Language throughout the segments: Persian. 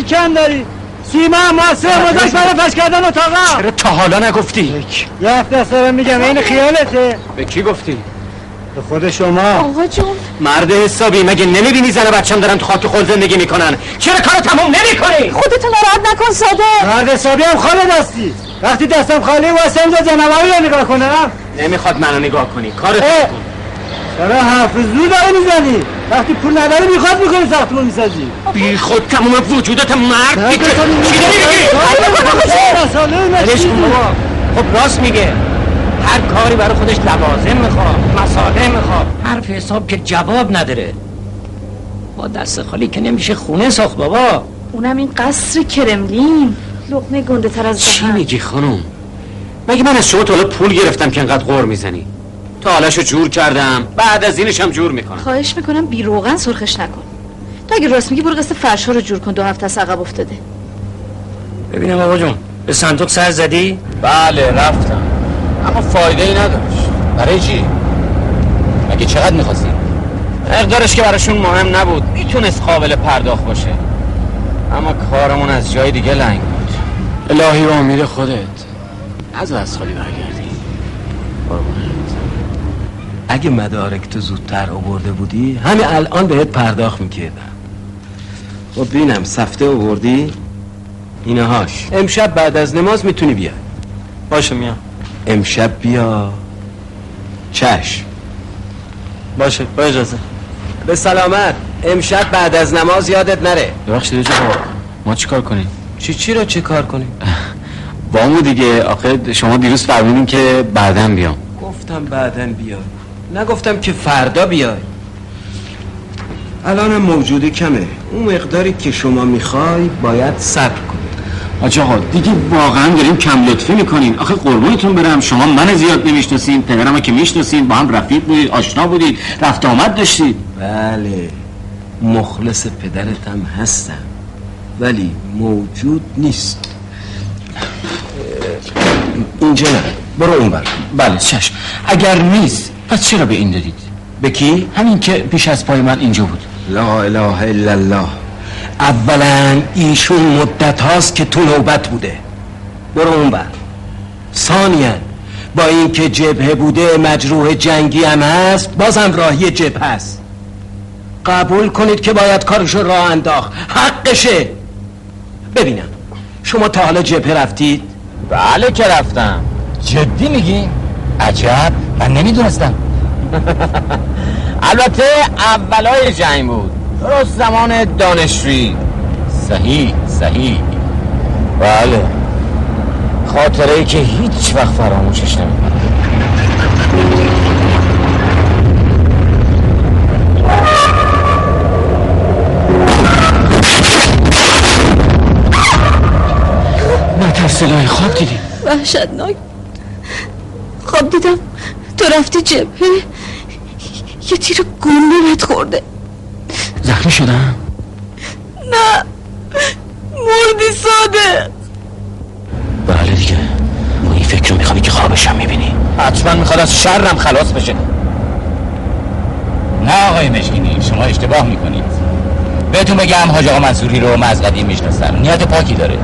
داری؟ تیکن داری سیما موثر مداش برای پش کردن اتاقا چرا تا حالا نگفتی؟ یه هفته سرم میگم این خیالته. به کی گفتی؟ به خود شما. آقا جون. مرد حسابی مگه نمی‌بینی زن و بچم دارن تو خاک خود زندگی می‌کنن؟ چرا کار تموم نمی‌کنی؟ خودتو ناراحت نکن ساده. مرد حسابی هم خاله دستی. وقتی دستم خالی واسه اینجا جنواری رو نگاه کنم نمی‌خواد منو نگاه کنی. کارت اه. کن. چرا حرف زور داری می‌زنی؟ وقتی پول نداری می‌خواد می‌کنی ساختمون می‌سازی. بی خود تموم وجودت مرد چی داری میگی؟ خب راست میگه. هر کاری برای خودش لوازم می‌خواد مساله می‌خواد. حرف حساب که جواب نداره. با دست خالی که نمیشه خونه ساخت بابا. اونم این قصر کرملین. لقمه گنده تر از چی میگی خانم؟ مگه من از شما تا حالا پول گرفتم که انقدر غور می‌زنی؟ تا حالشو جور کردم بعد از اینش هم جور می‌کنم. خواهش می‌کنم بی روغن سرخش نکن. تو اگه راست میگی برو قصد فرشا رو جور کن دو هفته از عقب افتاده. ببینم بابا جون به صندوق سر زدی؟ بله رفتم. اما فایده ای نداشت. برای چی؟ مگه چقدر می‌خواستی؟ مقدارش که براشون مهم نبود می‌تونست قابل پرداخت باشه. اما کارمون از جای دیگه لنگ بود. الهی و امید خودت. از از خالی برگردی. اگه مدارک تو زودتر آورده بودی همین الان بهت پرداخت می‌کردم خب ببینم سفته آوردی؟ اینهاش. امشب بعد از نماز می‌تونی بیا باشه میام. امشب بیا. چشم. باشه با اجازه. به سلامت. امشب بعد از نماز یادت نره. ببخشید رجا ما چیکار کنیم؟ چی چی رو چه کار کنیم؟ بامو دیگه آخه شما دیروز فرمودین که بعدم بیام. گفتم بعدا بیای نگفتم که فردا بیای. الان موجود کمه. اون مقداری که شما می‌خوای باید صبر کنی. آج آقا دیگه واقعا داریم کم لطفی می‌کنین. آخه قربونتون برم. شما من زیاد نمی‌شناسین پدرم که می‌شناسین با هم رفیق بودید آشنا بودید رفت آمد داشتید بله مخلص پدرت هم هستم. ولی موجود نیست. اینجا نه. برو اون بر بله چشم. اگر نیست پس چرا به این دادید؟ به کی؟ همین که پیش از پای من اینجا بود. لا اله الا الله. اولا ایشون مدت هاست که تو نوبت بوده. برو اون بر ثانیا با اینکه جبهه بوده مجروح جنگی هم هست بازم راهی جبهه هست قبول کنید که باید کارشو راه انداخت. حقشه. ببینم. شما تا حالا جبهه رفتید؟ بله که رفتم. جدی میگی؟ عجب. من نمی‌دونستم. البته اولای جنگ بود. درست زمان دانشجویی. صحیح صحیح. بله. خاطره ای که هیچ وقت فراموشش نمی‌کنم. مترسلای خواب دیدی وحشتناک. خواب دیدم. تو رفتی جبهه یه تیر بهت خورده. زخمی شدم؟ نه مردی ساده. بله دیگه. ما این فکر رو میخوابی که خوابشم می‌بینی. حتما می‌خواد از شرم خلاص بشه. نه آقای مشکینی شما اشتباه می‌کنید. بهتون بگم حاج آقا منصوری رو من از قدیم می‌شناسم. نیت پاکی داره.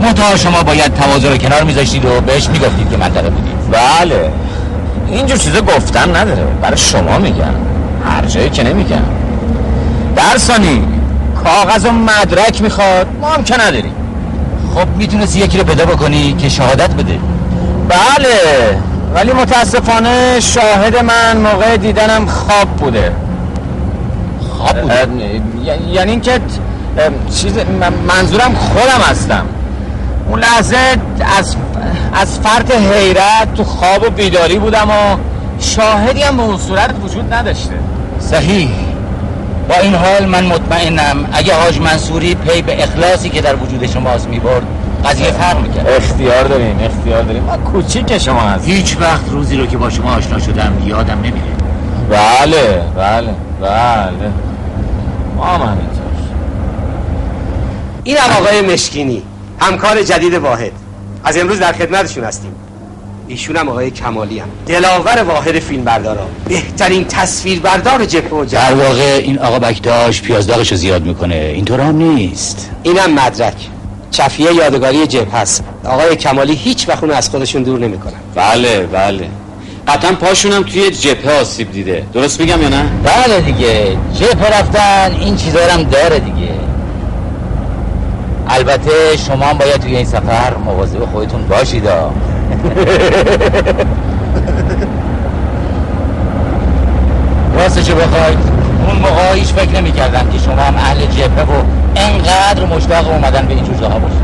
منتها شما باید تواضع رو کنار میذاشتید و بهش می‌گفتید که منطقه بودید. بله. اینجور چیزا گفتن نداره. برای شما میگم. هر جایی که نمیگم. درسانی کاغذ و مدرک می‌خواد. ما هم که نداریم خب می‌تونستی یکی رو پیدا بکنی که شهادت بده. بله. ولی متاسفانه شاهد من موقع دیدنم خواب بوده. خواب بوده؟ یعنی اینکه چیز من- منظورم خودم هستم. اون لحظه از از فرط حیرت تو خواب و بیداری بودم و شاهدی هم به اون صورت وجود نداشته. صحیح. با این حال من مطمئنم اگه حاج منصوری پی به اخلاصی که در وجود شماست می‌برد قضیه فرق می‌کرد. اختیار داریم اختیار داریم ما کوچیک شما هست هیچ وقت روزی رو که با شما آشنا شدم یادم نمیره. بله بله بله. ما هم همینطور این هم آقای مشکینی. همکار جدید واحد. از امروز در خدمتشون هستیم. ایشونم آقای کمالی هم. دلاور واحد فیلم بردارا بهترین تصویر بردار جبهه و در واقع این آقا بکداش پیازداغش زیاد می‌کنه. اینطور هم نیست. اینم مدرک. چفیه یادگاری جبهه هست آقای کمالی هیچ وقت از خودشون دور نمی‌کنن بله بله. قطعا پاشونم توی جبهه آسیب دیده. درست میگم یا نه؟ بله دیگه. جبهه رفتن این چیزا هم داره دیگه. البته شما هم باید توی این سفر مواظب خودتون باشید. راستشو بخواید. اون موقع هیچ فکر نمی کردم که شما هم اهل جبهه و انقدر مشتاق اومدن به این جور جاها باشید.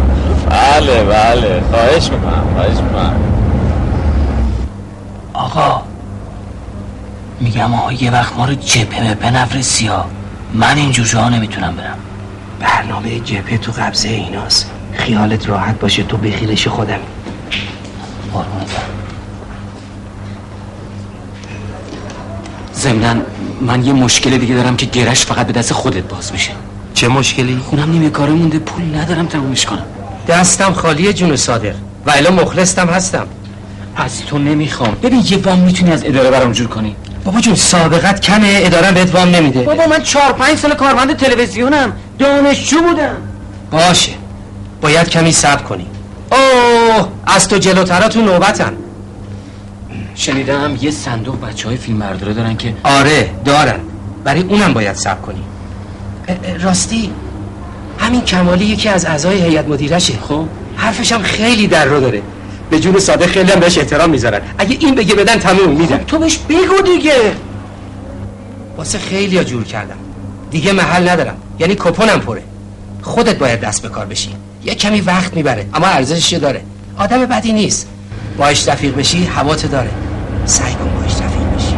بله بله. خواهش می‌کنم خواهش می‌کنم. آقا میگم آقا یه وقت ما رو جبهه به نفرستی ها من این جور جاها نمی‌تونم برم. برنامه جبهه تو قبضه ایناست. خیالت راحت باشه تو بخیلش خودم. زمنان من یه مشکل دیگه دارم که گرش فقط به دست خودت باز میشه. چه مشکلی؟ خونم نیمه کاره مونده پول ندارم تمومش کنم. دستم خالی جون صادق. و الا مخلصتم هستم. از تو نمی‌خوام. ببین یه وام می‌تونی از اداره برام جور کنی. بابا جون سابقت کنه اداره بهت وام نمیده. بابا من چهار پنج سال کارمند تلویزیونم. دانشجو بودم. باشه. باید کمی صبر کنی اوه از تو جلوترا تو نوبتن شنیدم یه صندوق بچه های فیلم برداره دارن که آره دارن. برای اونم باید صبر کنی راستی همین کمالی یکی از اعضای هیئت مدیرشه. خب؟ حرفش هم خیلی در رو داره. به جون صادق خیلی هم بهش احترام می‌ذارن. اگه این بگه بدن تموم میدن. تو بهش بگو دیگه. واسه خیلی ها جور کردم. دیگه محل ندارم. یعنی کپونم پره. خودت باید دست به کار بشی. یه کمی وقت می‌بره اما ارزشش داره. آدم بدی نیست. باش رفیق بشی هوات داره. سعی کن باش رفیق بشی.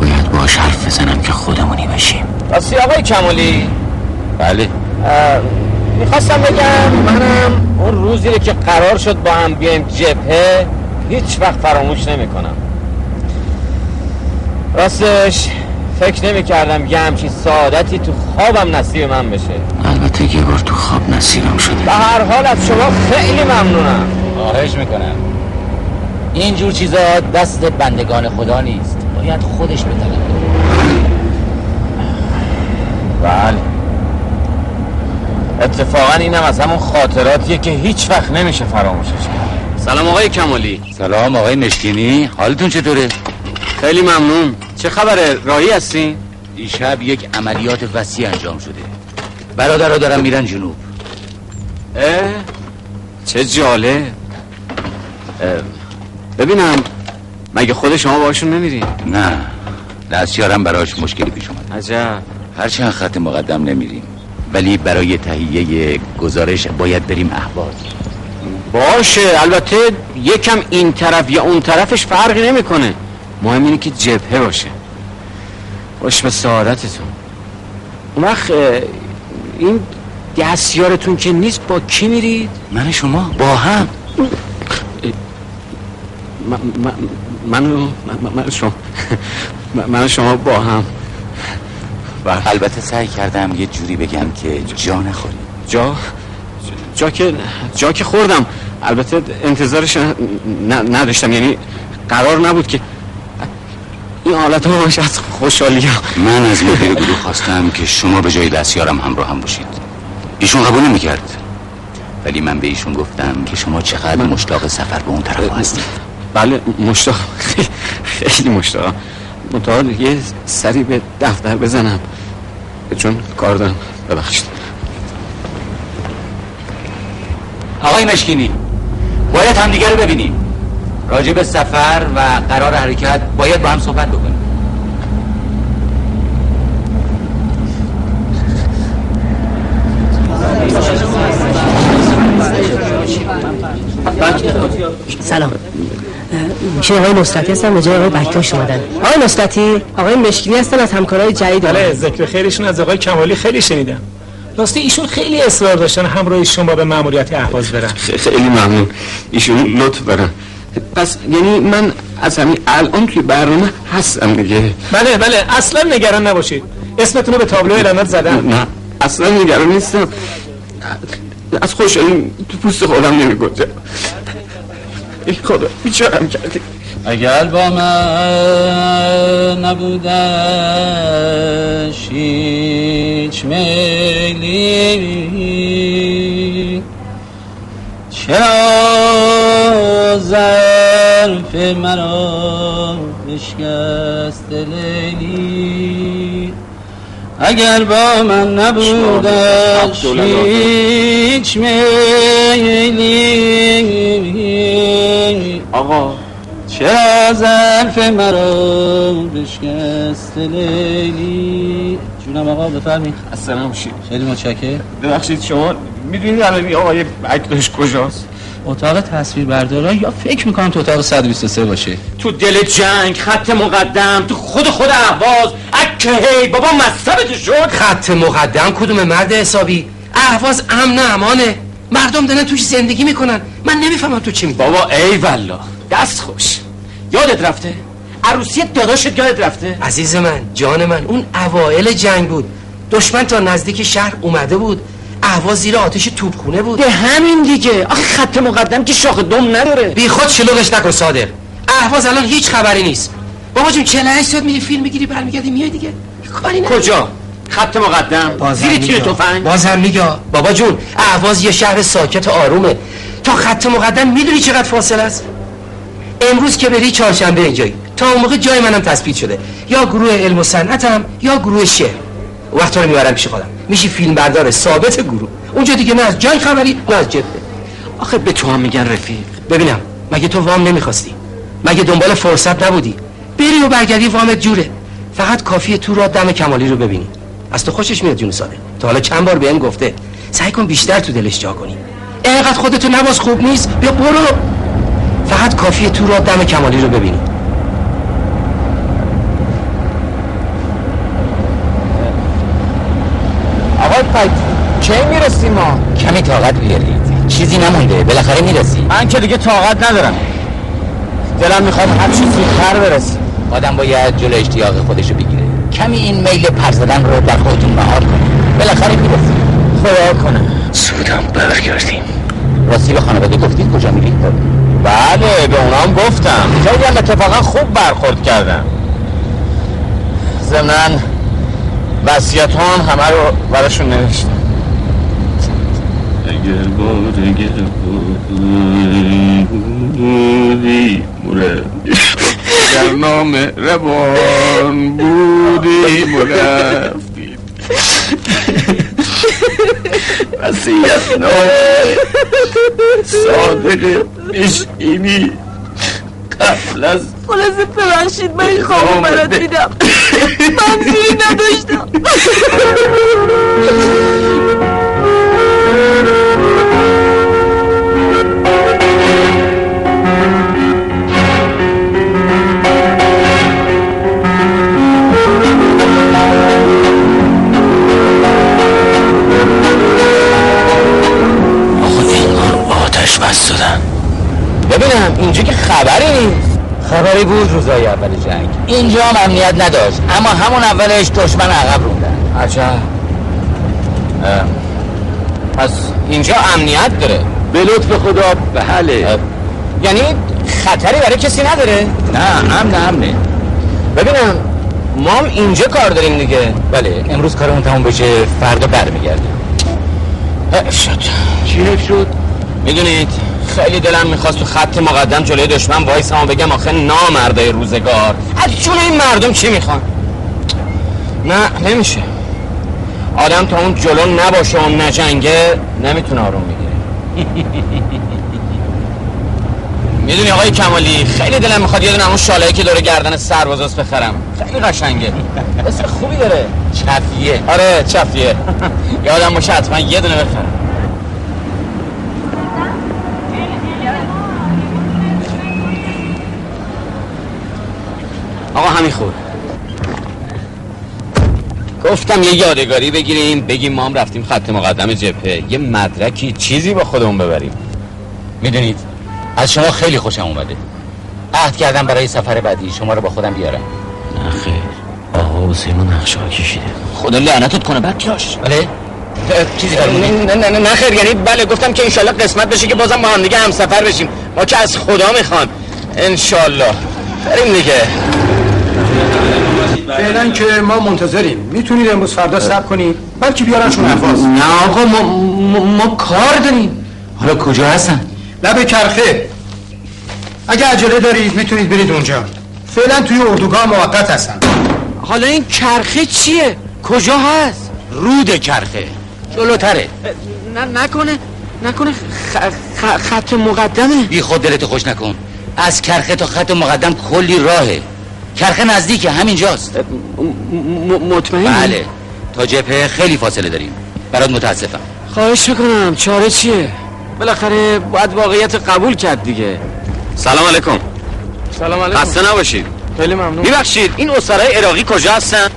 باید باش حرف بزنم که خودمونی بشیم. راستی آقای کمالی. بله. می‌خواستم بگم منم اون روزی رو که قرار شد با هم بیایم جبهه هیچ وقت فراموش نمی کنم راستش فکر نمی کردم یه همچین سعادتی تو خوابم نصیب من بشه. البته یه بار تو خواب نصیبم شده. به هر حال از شما خیلی ممنونم. خواهش می‌کنم. اینجور چیزا دست بندگان خدا نیست. باید خودش بطلبه بله. اتفاقا اینم از همون خاطراتیه که هیچ وقت نمیشه فراموشش کرد. سلام آقای کمالی. سلام آقای مشکینی. حالتون چطوره؟ خیلی ممنون. چه خبره راهی هستین دیشب یک عملیات وسیع انجام شده. برادر رو دارن میرن جنوب. اه؟ چه جاله. ببینم مگه خود شما باشون نمیرین نه دستیارم براش مشکلی پیش اومد. عجب. هرچند خط مقدم نمیریم ولی برای تهیه گزارش باید بریم احواز. باشه البته یکم این طرف یا اون طرفش فرقی نمی‌کنه. مهم اینه که جبهه باشه. باش به سعادتتون. اون وقت این دستیارتون که نیست با کی میرید؟ من و شما با هم. من من من و- من- من و شما من- و شما با هم. بله. البته سعی کردم یه جوری بگم که جا نخوری جا؟ جا که جا که خوردم. البته انتظارش نداشتم. یعنی قرار نبود که این حالت ها باشه. از خوشحالی من از مدیر گروه خواستم که شما به جای دستیارم همراه هم باشید. ایشون قبول نمی‌کرد. ولی من به ایشون گفتم که شما چقدر مشتاق سفر به اون طرف هستید. بله مشتاق. خیلی- مشتاق. منتها یه سری به دفتر بزنم. چون کار دارم. ببخشید. آقای مشکینی باید همدیگه رو ببینیم. راجع به سفر و قرار حرکت باید با هم صحبت بکنیم. سلام. میشه آقای نصرتی هستن به جای آقای بکتاش اومدن. آقای نصرتی آقای مشکلی هستن از همکارای جدید بله. ذکر خیرشون از آقای کمالی خیلی شنیدم. راستی ایشون خیلی اصرار داشتن همراه شما به مأموریت اهواز برن. خیلی ممنون. ایشون لطف دارن. پس یعنی من از همین الان توی برنامه هستم دیگه. بله بله. اصلا نگران نباشید. اسمتون رو به تابلو اعلانات زدم. نه اصلا نگران نیستم. از خوشحالی تو پوست خودم نمیگنجم ای خدا بیچارم کردی. اگر با من نبودش هیچ میلی چرا ظرف مرا بشکست لیلی. اگر با من نبودش هیچ میلی. آقا. چرا ظرف مرا بشکست لیلی؟ جونم آقا بفرمایید. اصلا شید خیلی متشکرم. ببخشید شما می‌دونید الان آقای بکداش کجاست؟ اتاق تصویر بردارا یا فکر می‌کنم تو اتاق 123 باشه؟ تو دل جنگ خط مقدم تو خود خود اهواز اکه هی بابا مصبت شد؟ خط مقدم کدوم مرد حسابی؟ اهواز امن امانه. مردم دارن توش زندگی می‌کنن. من نمی‌فهمم تو چی بابا ای والله دست خوش. یادت رفته؟ عروسی داداشت یادت رفته؟ عزیز من جان من اون اوایل جنگ بود. دشمن تا نزدیک شهر اومده بود. اهواز زیر آتش توپخونه بود. به همین دیگه. آخه خط مقدم که شاخ دم نداره. بی خود شلوغش نکن صادق. اهواز الان هیچ خبری نیست. بابا جون 48 ساعت میری فیلم می‌گیری برمیگردی میای دیگه. کاری نداری. کجا؟ خط مقدم. زیر تیر. تفنگ. بازم میگم بابا جون اهواز یه شهر ساکت و آرومه. تا خط مقدم می‌دونی چقدر فاصله است؟ امروز که بری چهارشنبه اینجایی. تا اون موقع جای منم تثبیت شده. یا گروه علم و صنعتم یا گروه شعر. وقتا رو می‌برم پیش خودم. میشی فیلم بردار ثابت گروه. اونجا دیگه نه از جنگ خبری نه از جبهه آخه به تو هم میگن رفیق. ببینم مگه تو وام نمی‌خواستی؟ مگه دنبال فرصت نبودی؟ بری و برگردی وامت جوره. فقط کافیه تو را دم کمالی رو ببینی. از تو خوشش میاد جون ساده. تا حالا چند بار بهم گفته سعی کن بیشتر تو دلش جا کنی. اینقدر خودتو نباز خوب نیست بیا برو. فقط کافیه تو را دم کمالی رو ببینی. پایت کی می‌رسیم ما؟ کمی طاقت بیارید چیزی نمونده بالاخره می‌رسی. من که دیگه طاقت ندارم. دلم می‌خواد هر چیز زودتر برسیم آدم باید جلو اشتیاق خودش رو بگیره. کمی این میل پر زدن رو در خودتون مهار کنید. بالاخره می‌رسی. خدا کنه. سودم برگردیم. راستی به خانواده گفتید کجا میرید؟ بله به اونام گفتم. خیلی هم اتفاقا خوب برخورد کردم ضمناً وسیعت هم همه رو براشون نوشتم اگر بارگر بودی مربی در نام روان بودی مربی وسیعت نام صادق مشکینی قبل از خلاصه ببخشید من این خوابو برات میدم. منظوری نداشتم. ببینم اینجا که خبری نیست. خبری بود روزای اول جنگ. اینجا هم امنیت نداشت. اما همون اولش دشمن عقب روندن عجب. اه، پس اینجا امنیت داره. به لطف خدا بله. یعنی خطری برای کسی نداره؟ نه امن امنه ببینم ما هم اینجا کار داریم دیگه. بله. امروز کارمون تموم بشه. فردا برمیگردیم حیف شد. چی حیف شد؟ می‌دونید خیلی دلم می‌خواست تو خط مقدم جلوی دشمن وایسم و بگم آخه نامرده روزگار. از جون این مردم چی می‌خوان؟ نه نمیشه. آدم تا اون جلو نباشه و نجنگه نمی‌تونه آروم بگیره. می‌دونی آقای کمالی خیلی دلم می‌خواد یه دونه همون شالایی که دور گردن سربازاست بخرم. خیلی قشنگه. اسم خوبی داره. چفیه. آره چفیه. یادم باشه حتما یه دونه بخرم آقا همین گفتم یه یادگاری بگیریم بگیم ما هم رفتیم خط مقدم جبهه. یه مدرکی چیزی با خودمون ببریم. می‌دونید از شما خیلی خوشم اومده. عهد کردم برای سفر بعدی. شما رو با خودم بیارم. نه خیر. آقا حسین نقشه ها کشیده. خدا لعنتت کنه بکیاش بله. چیزی نه نه نه نه خیر. یعنی بله گفتم که انشالله قسمت بشه که بازم با هم دیگه هم سفر بشیم. ما که از خدا می‌خوان. انشالله. بریم دیگه. فعلا که ما منتظریم. می‌تونید امروز فردا صبر کنید بلکه بیارنشون احواز نه آقا ما, ما, ما کار داریم. حالا کجا هستن؟ لب کرخه اگه عجله دارید می‌تونید برید اونجا. فعلا توی اردوگاه موقت هستن. حالا این کرخه چیه؟ کجا هست؟ رود کرخه جلوتره. نه نکنه. نکنه. خ... خ... خط مقدمه. بی خود دلتو خوش نکن. از کرخه تا خط مقدم کلی راهه. کرخه نزدیکه همینجاست م... مطمئنی؟ بله تا جبهه خیلی فاصله داریم. برات متاسفم. خواهش می‌کنم چاره چیه؟ بالاخره باید واقعیت قبول کرد دیگه. سلام علیکم. سلام علیکم. خسته نباشید. خیلی ممنون. میبخشید این اسرای عراقی کجا هستن؟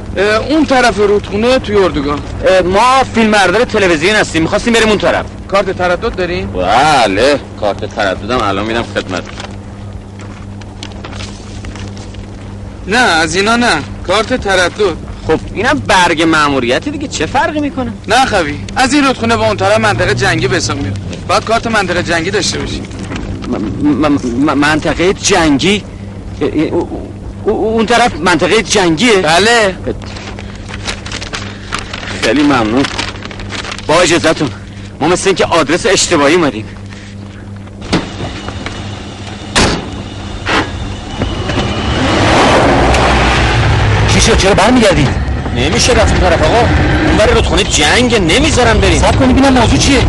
اون طرف رودخونه توی اردوگاه ما فیلم بردار تلویزیون هستیم می‌خواستیم بریم اون طرف. کارت تردد دارین بله کارت ترددم الان میدم خدمت. نه از اینا نه. کارت تردد خب اینم برگ ماموریتی دیگه چه فرقی می‌کنه؟ نه خوی. از این رودخونه به اون طرف منطقه جنگی به حساب میاد. باید کارت منطقه جنگی داشته باشی. منطقه جنگی؟ اون طرف منطقه جنگیه؟ بله. خیلی ممنون. با اجازتون. ما مثل اینکه آدرس اشتباهی اومدیم. شد چرا برمیگردید نمیشه رفت اون طرف آقا. اون بر رودخونه جنگ نمی‌ذارن بریم. سب کنی ببینم موضوع چیه.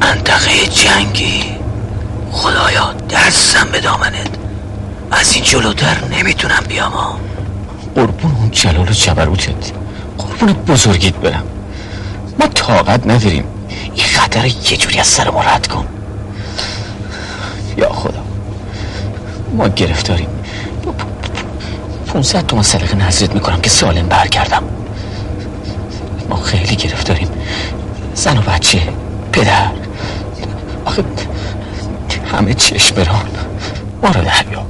منطقه جنگی. خدایا دستم به دامنت. از این جلوتر نمی‌تونم بیام ها قربون اون جلال و جبروتت قربون بزرگیت برم. ما طاقت نداریم. این خطر یه جوری از سر ما رد کن. یا خدا. ما گرفتاریم. 500 تومن صدقه نظرت می‌کنم که سالم برگردم. ما خیلی گرفتاریم. زن و بچه پدر. آخه همه چشم بران ما رو دریا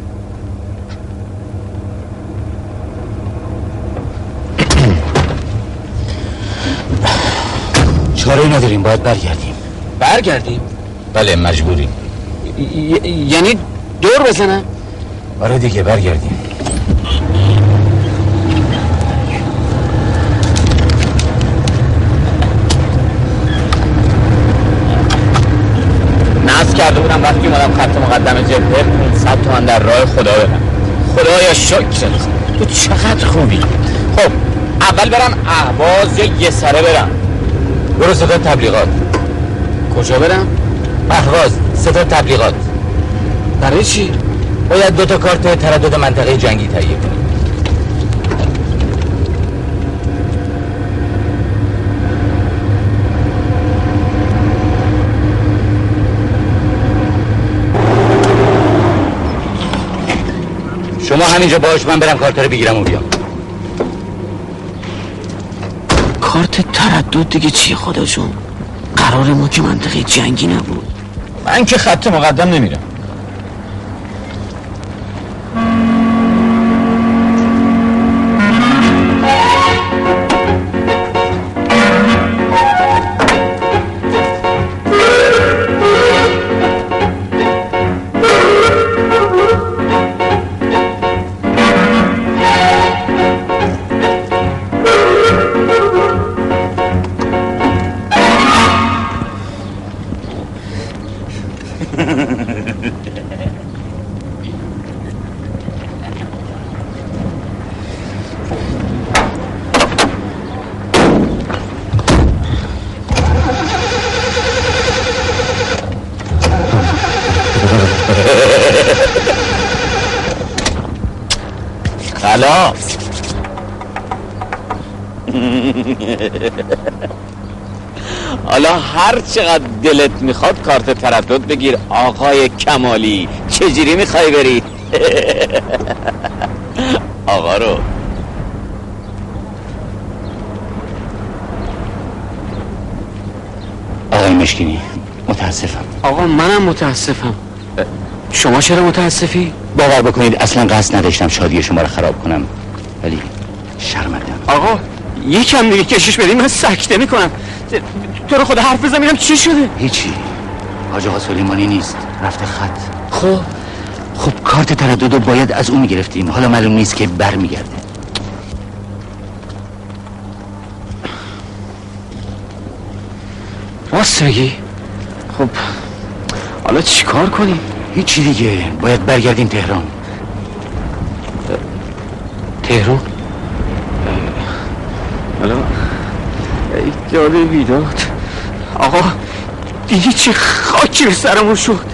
چاره نداریم باید برگردیم. برگردیم؟ بله مجبوریم. یعنی دور بزنم آره دیگه برگردیم. نصب کرده بودم وقتی اومدم خط مقدم جبهه 500 تومن در راه خدا بدم. خدایا شکرت تو چقدر خوبی. خب اول برم اهواز یا یه سره برم؟ برو صدا تبلیغات. کجا برم؟ اهواز صدا تبلیغات. برای چی؟ باید دو تا کارت تردد منطقه جنگی تهیه کنی شما همینجا باش من برم کارت رو بگیرم و بیام. کارت تردد دیگه چی خدا جون؟ قرار ما که منطقه جنگی نبود. من که خط مقدم نمیرم. خلاص حالا هر چقدر دلت می‌خواد کارت تردد بگیر آقای کمالی چجوری می‌خوای بری؟ آقا رو. آقای مشکینی متاسفم. آقا منم متاسفم. شما چرا متاسفی؟ باور بکنید اصلا قصد نداشتم شادی شما رو خراب کنم. ولی شرمندم. آقا یکم دیگه کشش بدیم من سکته می‌کنم. تو رو خدا حرف بزن میرم چی شده؟ هیچی. حاج آقا سلیمانی نیست. رفته خط. خب. خب کارت ترددو باید از اون می‌گرفتیم. حالا معلوم نیست که برمیگرده. راست میگی؟ خب حالا چیکار کنیم؟ هیچی دیگه. باید برگردیم تهران. تهران؟ حالا ای داده بیداد. آقا دیدی چه خاکی به سرمون شد؟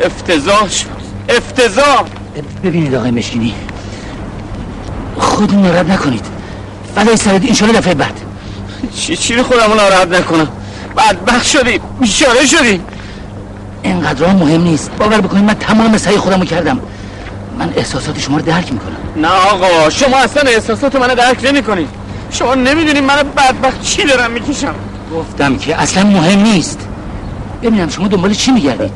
افتضاح شد. افتضاح! ببینید آقای مشکینی. خودتون ناراحت نکنید. فدای سرت اینشالا دفعه بعد. چی چی رو خودمون ناراحت نکنم؟ بدبخت شدیم. بیچاره شدیم. اینقدر مهم نیست. باور بکنید من تمام سعی خودمو کردم. من احساسات شما رو درک می‌کنم. نه آقا شما اصلا احساسات منو درک نمی‌کنید. شما نمی‌دونید من بدبخت چی دارم می‌کشم. گفتم که اصلا مهم نیست. ببینم شما دنبال چی میگردید.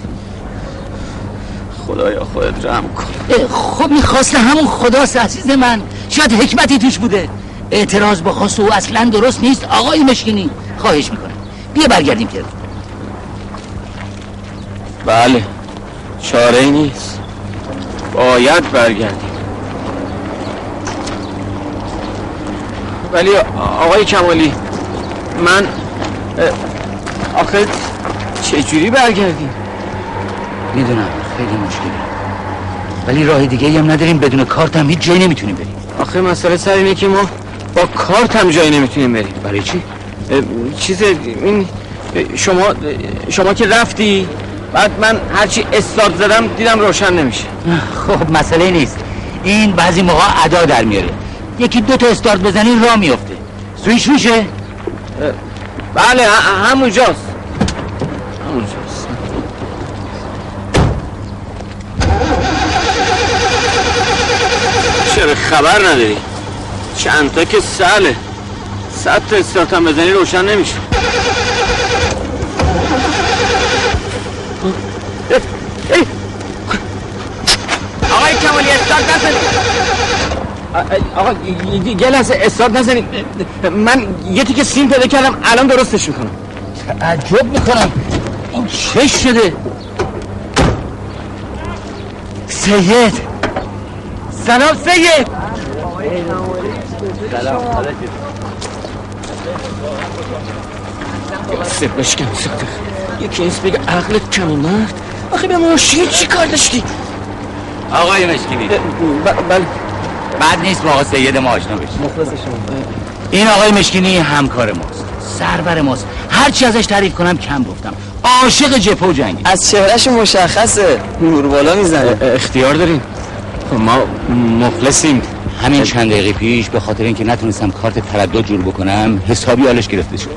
خدایا خودت رحم کن. خب می‌خواست همون خداست عزیز من. شاید حکمتی توش بوده. اعتراض با خواست او اصلا درست نیست آقای مشکینی. خواهش می‌کنم. بیا برگردیم که بله. چاره نیست. باید برگردیم. ولی آقای کمالی من آخه چجوری برگردیم؟ می‌دونم خیلی مشکله. ولی راه دیگه هم نداریم بدون کارت هم هیچ جایی نمی‌تونیم بریم. آخه مسئله سر اینه که ما با کارت هم جایی نمی‌تونیم بریم. برای چی؟ چیز این شما شما که رفتی؟ بعد من هرچی استارت زدم دیدم روشن نمیشه. خب مسئله نیست. این بعضی موقع ادا در میاره. یکی دو تا استارت بزنی راه میفته. سویش میشه؟ بله همونجاست. همونجاست. چرا خبر نداری؟ چند تا که سله صد تا استارت هم بزنی روشن نمیشه. آقای کمالی استارت نزنید. آقا یه لحظه استارت نزنید. من یه تیکه سیم پیدا کردم الان درستش می‌کنم. تعجب می‌کنم. این چه شده؟ سید. سلام سید. سه بشکم صادق یکی نیست بگه عقلت کم مرد آخه به ماشین چی کار داشتی؟ آقای مشکینی. بله. بعد نیست با آقا سید ما آشنا بشی مخلص شما. این آقای مشکینی همکار ماست. سرور ماست. هرچی ازش تعریف کنم کم گفتم. عاشق جپه و جنگی از چهرهش مشخصه. نور بالا می‌زنه. اختیار داریم. ما مخلصیم. همین چند دقیقه پیش به خاطر اینکه نتونستم کارت تردد جور بکنم حسابی حالش گرفته شد.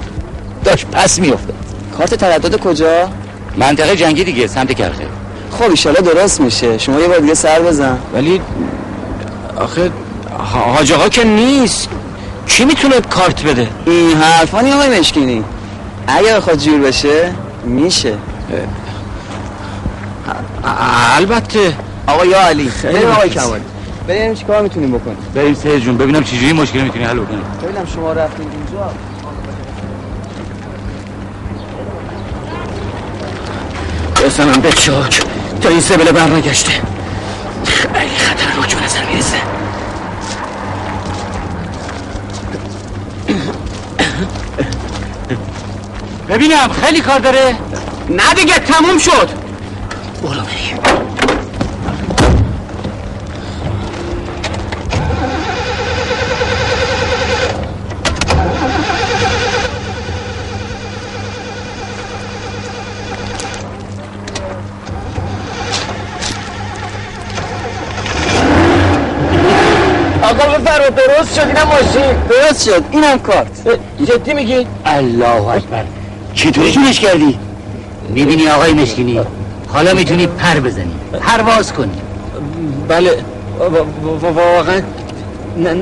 داشت پس میافتاد. کارت تردد کجا؟ منطقه جنگی دیگه سمت کرخه خب ایشالا درست میشه. شما یه بار دیگه سر بزن. ولی آخه حاج آقا که نیست. کی می‌تونه کارت بده؟ این حرفا نی آقای مشکینی. اگه بخواد جور بشه میشه. البته. آقا یا علی خیلی بریم آقای. کمالی بریم چی کار می‌تونیم بکنیم؟ بریم سید جون. ببینم چجوری مشکل می‌تونی حل کنیم ببینم شما رفتین اینجا. بسنم به چاک تا این سبله برنگشته. خیلی خطر رو به نظر می‌رسه. ببینم خیلی کار داره. نه دیگه تموم شد. برو بریم. درست شد اینم ماشین درست شد. اینم کارت. جدی میگی؟ الله اکبر. چطوری جونش کردی؟ می‌بینی آقای مشکینی؟ حالا می‌تونی پر بزنی. پرواز کنی. بله. وا- وا- واقعا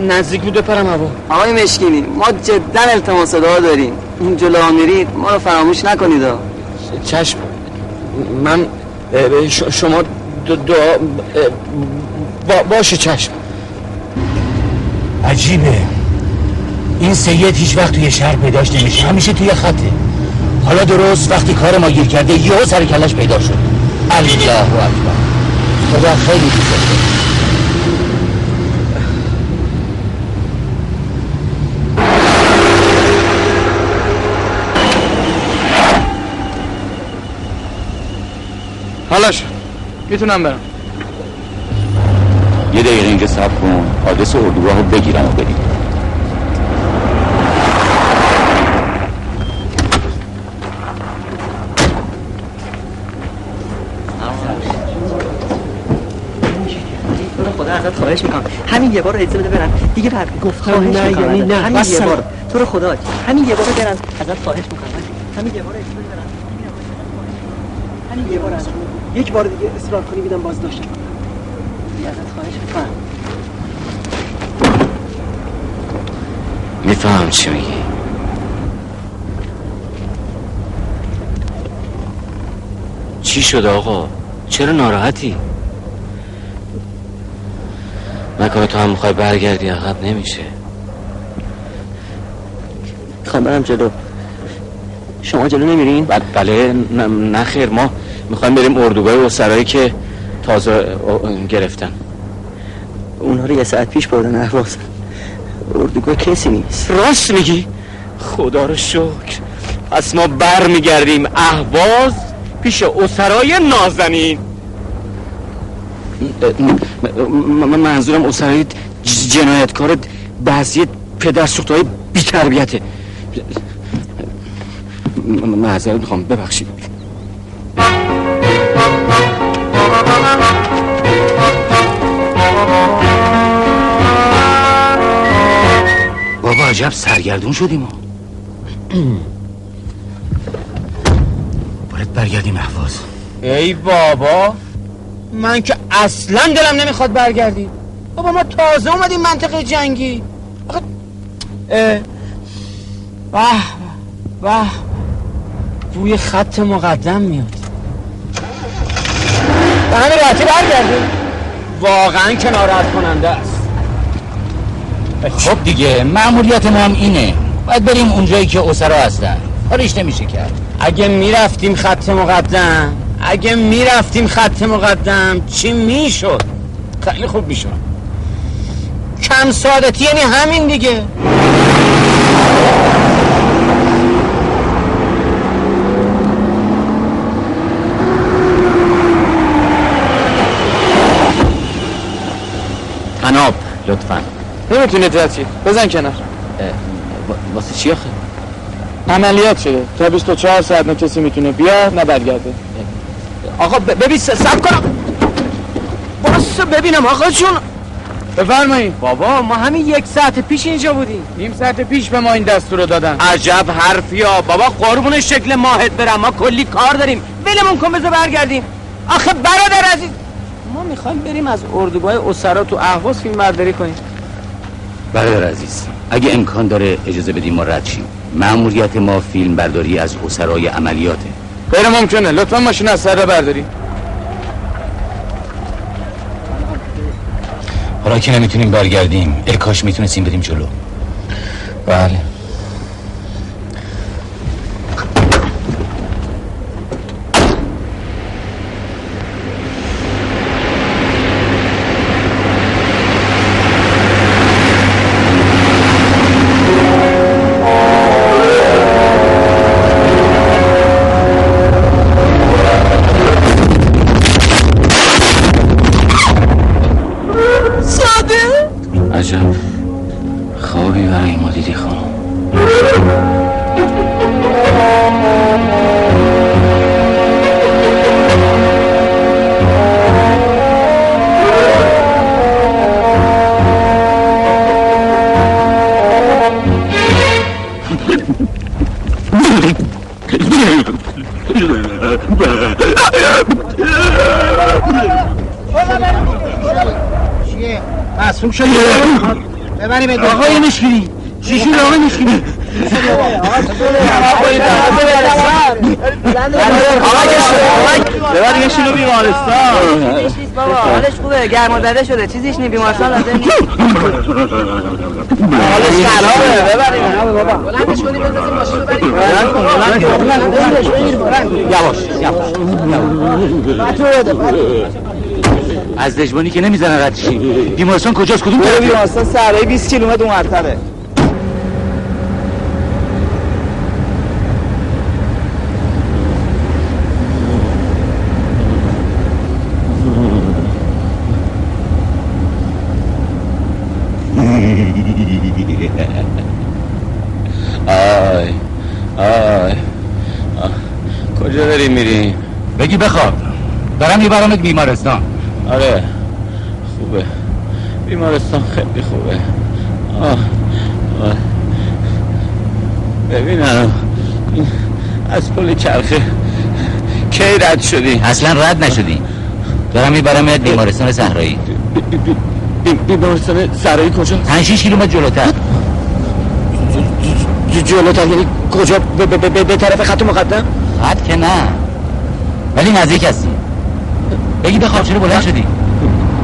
نزدیک بود بپرم هوا. آقای مشکینی ما جدا التماس دعا داریم. اون جلو میرید ما رو فراموش نکنید. چشم. من شما دعا باشه چشم. عجیبه. این سید هیچ وقت توی شهر پیداش نمیشه. همیشه توی خطه. حالا درست وقتی کار ما گیر کرده یهو سر کلش پیدا شد. الله اکبر. خدا خیلی دوست حالا شد می‌تونم برم. یه دقیقه اینجا سب کن. آدرس اردوگاه رو بگیرم و بریم. خدا ازت خواهش می‌کنم. همین یه بار اجازه بده برم. دیگه بر گفتم خواهش نه، یعنی. نه، همین یه. بار. تو رو خدا. همین یه بار برم. ازت خواهش می‌کنم. همین یه بار اجازه بده برم. همین یه بار یک بار دیگه اصرار کنی میدم باز داشته ازت خواهش می‌کنم میفهم چی میگی. چی شد آقا؟ چرا ناراحتی؟ مکار تو هم می‌خوای برگردی عقب نمیشه. می‌خوام برم جلو. شما جلو نمیرین؟ بعد بله نه خیر. ما می‌خوایم بریم اردوگاه اسرایی که تازه گرفتن. اونها رو یه ساعت پیش بردن احواز اردوگاه کسی نیست. راست میگی؟ خدا رو شکر. پس ما بر میگردیم اهواز پیش اسرای نازنین. من منظورم اسرای جنایتکار بعضی پدر سوخته های بی تربیته معذرت می‌خوام. ببخشید. عجب سرگردون شدیم ما باید برگردیم احواز ای بابا من که اصلا دلم نمی‌خواد برگردی. بابا ما تازه اومدیم منطقه جنگی. آخه به بوی خط مقدم میاد. به همین راحتی برگردیم. واقعا که ناراحت کننده است. خب دیگه معمولیت ما هم اینه. باید بریم اونجایی که اسرا هستن. کارش نمیشه کرد. اگه می‌رفتیم خط مقدم اگه می‌رفتیم خط مقدم چی می‌شد؟ خیلی خوب می‌شد. کم سعادتی یعنی همین دیگه. تناب لطفا. نمی‌تونی ترسی بزن کنار. واسه چی آخه؟ عملیات شده. تا 24 ساعت نه کسی می‌تونه بیاد نه برگرده. آقا ببین سب کنم. باس ببینم آقا جون. بفرمایید. بابا ما همین یک ساعت پیش اینجا بودیم. نیم ساعت پیش به ما این دستور رو دادن. عجب حرفیا بابا قربون شکل ماهت برم. ما کلی کار داریم. ولمون کن بذار برگردیم. آخه برادر عزیز ما می‌خوایم بریم از اردوگاه اسرا تو اهواز فیلم برداری کنیم. برادر عزیز اگه امکان داره اجازه بدیم ما رد شیم. معمولیت ما فیلم برداری از اسرای عملیاته. غیر ممکنه. لطفا ماشین از سر برداری. حالا که نمی‌تونیم برگردیم ای کاش می‌تونستیم بریم جلو. بله. خوبه گرما زده شده. چیزیش نی بیمارستان لازم نیست. حالش خرابه ببریم. بابا بلندش کنیم بندازیم ماشین رو بریم. بلند کن بلند کن. یواش یواش. از دژبانی که نمی‌زنه رد شی بیمارستان کجاست؟ کدوم طرفه بیمارستان سرای 20 کیلومتر اونورتره آی آی آه. میریم بگی بخواب. دارم میبرمت بیمارستان. آره. خوبه. بیمارستان خیلی خوبه. آه. آه. ببین الان این از پل چرخه کی رد شدی؟ اصلا رد نشدی. دارم میبرمت بیمارستان صحرایی. بیمارستان سرایی کجا؟ 5 6 کیلومتر جلوتر. جلوتر یعنی کجا؟ به طرف خط مقدم؟ خط که نه. ولی نزدیک هستی. بگی بخواب چرا بلند شدی؟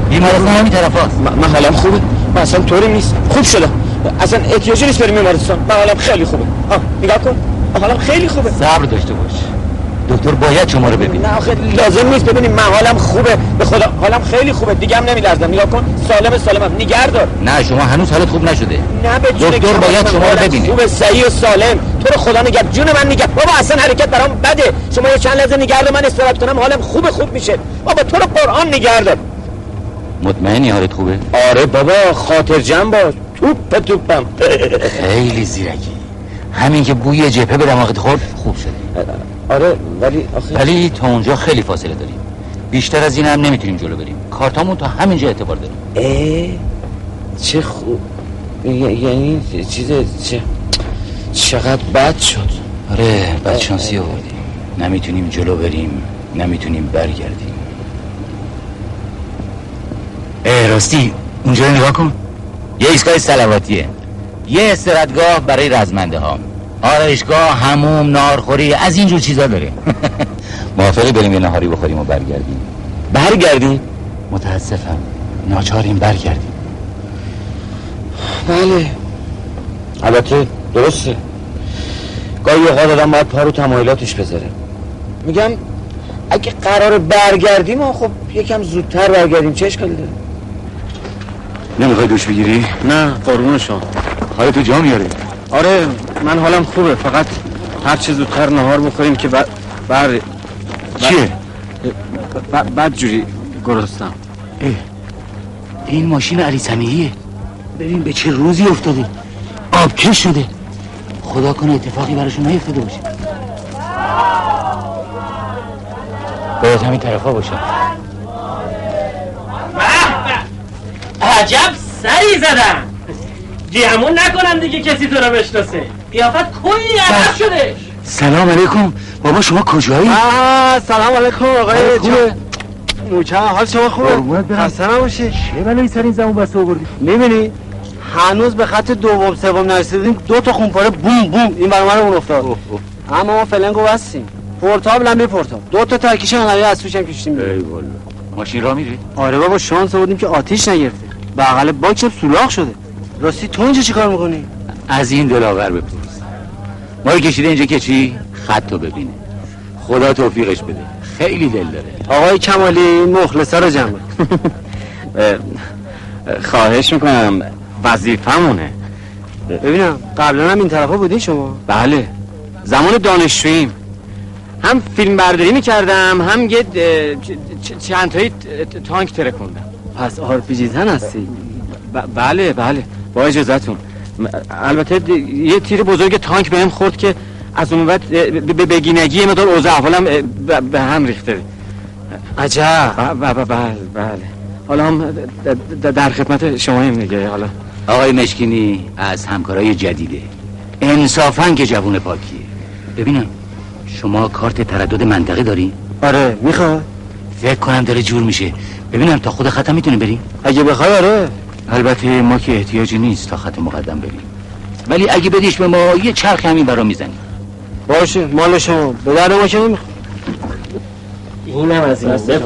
بیمارستان همین طرف هاست. من حالم خوبه من اصلا طوری نیست. خوب شدم. اصلا احتیاجی نیست بریم بیمارستان من حالم خیلی خوبه. آه نگاه کن. حالم خیلی خوبه. صبر داشته باش. دکتر باید شما رو ببینه. نه آخه لازم نیست ببینیم من حالم خوبه. به خدا حالم خیلی خوبه. دیگه هم نمیلرزم. نگاه کن. سالم سالمم. نگه دار نه شما هنوز حالت خوب نشده. نه به دکتر باید شما رو ببینه. خوبه. صحیح و سالم. تو رو خدا نگه. جون من نگه. بابا اصلا حرکت برام بده. شما یه چند لحظه نگه دار من استراحت کنم. حالم خوبه خوب میشه. بابا تو رو قرآن نگه دار مطمئنی حالت خوبه؟ آره بابا خاطر جمع باش. توپ توپم. خیلی زیرکی. همین که بوی جبهه به دماغت خورد خوب شد. آره ولی آخه ولی تا اونجا خیلی فاصله داریم. بیشتر از این هم نمی‌تونیم جلو بریم. کارتامون تا همینجا اعتبار داره اه چه خوب یعنی چیز چه چقدر بد شد. آره بدشانسی آوردیم. نمی‌تونیم جلو بریم نمی‌تونیم برگردیم. اه راستی اونجا رو نگاه کن. یه ایستگاه سلواتیه یه استرادگاه برای رزمنده ها آرایشگاه هموم نارخوری از اینجور چیزا داره موافقی بریم یه نهاری بخوریم و برگردیم. برگردیم؟ متاسفم. ناچاریم برگردیم. بله. البته درسته. گاهی اوقات آدم باید پا رو تمایلاتش بذاره. میگم اگه قرار برگردیم خب یکم زودتر برگردیم. چه اشکالی داره؟ نمی‌خوای دوش بگیری؟ نه قربون شما. حالا تو جا میاره. آره. من حالم خوبه. فقط هر چه زودتر نهار بخوریم که بر بر چیه؟ ب- بد جوری گرستم این ماشین علی سمیعیه ببین به چه روزی افتاده. آبکش شده. خدا کنه اتفاقی براشون نیفتاده باشه. باید همین طرفا باشه. عجب سری زدم. گمون نکنم دیگه کسی تو رو بشناسه. قیافت کلی عرب شده. سلام علیکم. بابا شما کجایی؟ آه سلام علیکم آقای خوبه؟ نوچه حال شما خوبه. خسته نباشی. چه بلایی سر این زمون بس آوردی؟ می‌بینی هنوز به خط دوم سوم نرسیدیم دو تا خونپاره بوم بوم این برنامه اون افتاد. اما ما فلنگو بستیم. پورتابل هم پورتاب دو تا ترکیش انقدر از توش هم کشیدیم. ای والا. ماشین را میری؟ آره بابا شانس بودیم که آتیش نگرفته. بغل باکس هم سوراخ شده. راستی تو اینجا چیکار می‌کنی؟ از این دلاور بپرس. ما رو کشیده اینجا که چی؟ خط رو ببینه. خدا توفیقش بده. خیلی دل داره. آقای کمالی این مخلصا رو جمع خواهش می‌کنم. وظیفمونه ببینم قبلا هم این طرفا بودین شما؟ بله. زمان دانشجوییم. هم فیلم برداری می‌کردم هم یه چند تایی تانک ترکوندم. پس آرپیجی زن هستی؟ بله بله. با اجازتون البته یه تیر بزرگ تانک بهم خورد که از اون ب- به بگینگی یه مدار اوضاع احوالم به هم ریخته. عجب. ب- ب- بله بله. حالا هم در خدمت شما دیگه حالا. آقای مشکینی از همکارای جدیده. انصافا که جوون پاکیه. ببینم شما کارت تردد منطقه داری؟ آره می‌خواد. فکر کنم داره جور میشه. ببینم تا خود خطم می‌تونیم بریم؟ اگه بخوای آره. البته ما که احتیاجی نیست تا خط مقدم بریم. ولی اگه بدیش به ما یه چرخ همین برا می‌زنیم. باشه مال شما. به در ما که نمی‌خواد اینم از این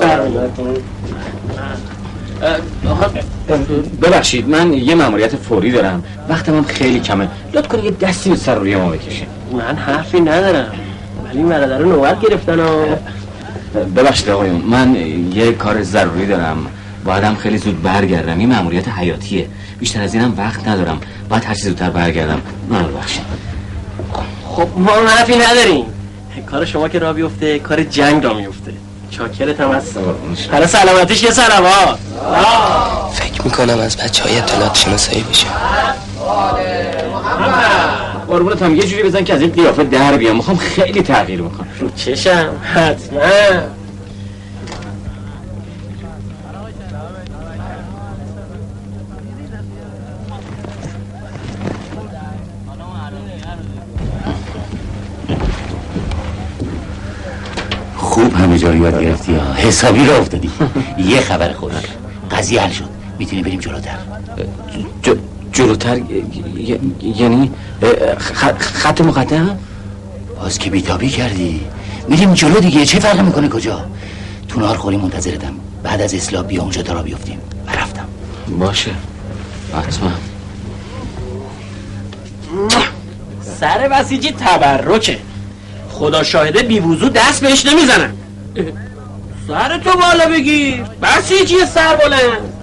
ببخشید من یه مأموریت فوری دارم. وقتم هم خیلی کمه. لطف کنید یه دستی به سر روی ما بکشید من حرفی ندارم. ولی این برادر رو نوبت گرفتن و ببخشید آقایون من یه کار ضروری دارم. بایدم خیلی زود برگردم. این مأموریت حیاتیه. بیشتر از اینم وقت ندارم. باید هر چی زودتر برگردم. من ببخشید. خب ما حرفی نداریم. کار شما که را بیفته کار جنگ را میفته. چاکرت هم هستم حالا سلامتیش یه سلامات فکر می‌کنم از بچه های اطلاعات شناسایی بشه قربونت هم یه جوری بزن که از این قیافه در بیام. می‌خوام خیلی تغییر بکنم. رو چشم. حتما. خوب همه جا رو یاد گرفتی. ها حسابی رو افتادی. یه خبر خوش. قضیه حل شد. می‌تونی بریم جلوتر. ج- جلوتر؟ یعنی خط مقدم؟ باز که بیتابی کردی. میریم جلو دیگه. چه فرق می‌کنه کجا؟ تو نهار خوری منتظرتم. بعد از اصلاح بیا اونجا تا را بیفتیم. و رفتم. باشه. حتما. سر بسیجی تبرکه. خدا شاهده بیوزو دست بهش نمی‌زنن سر تو بالا بگیر. بسیجی سر بلند.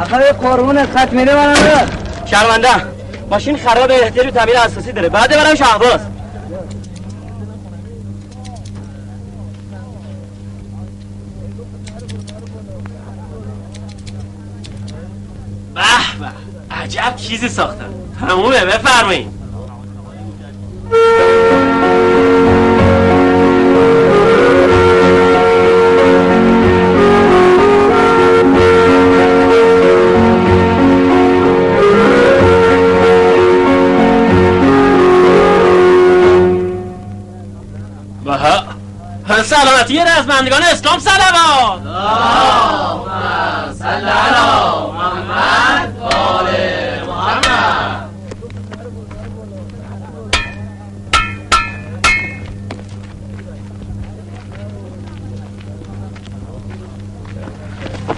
آخه قربون خط میره منم. شرمنده. ماشین خراب احتیاج به تعمیر اساسی داره. بعد برم شهباز به به. عجب چیزی ساختن. تمومه بفرمایید سلامتی رزمندگان اسلام سلوات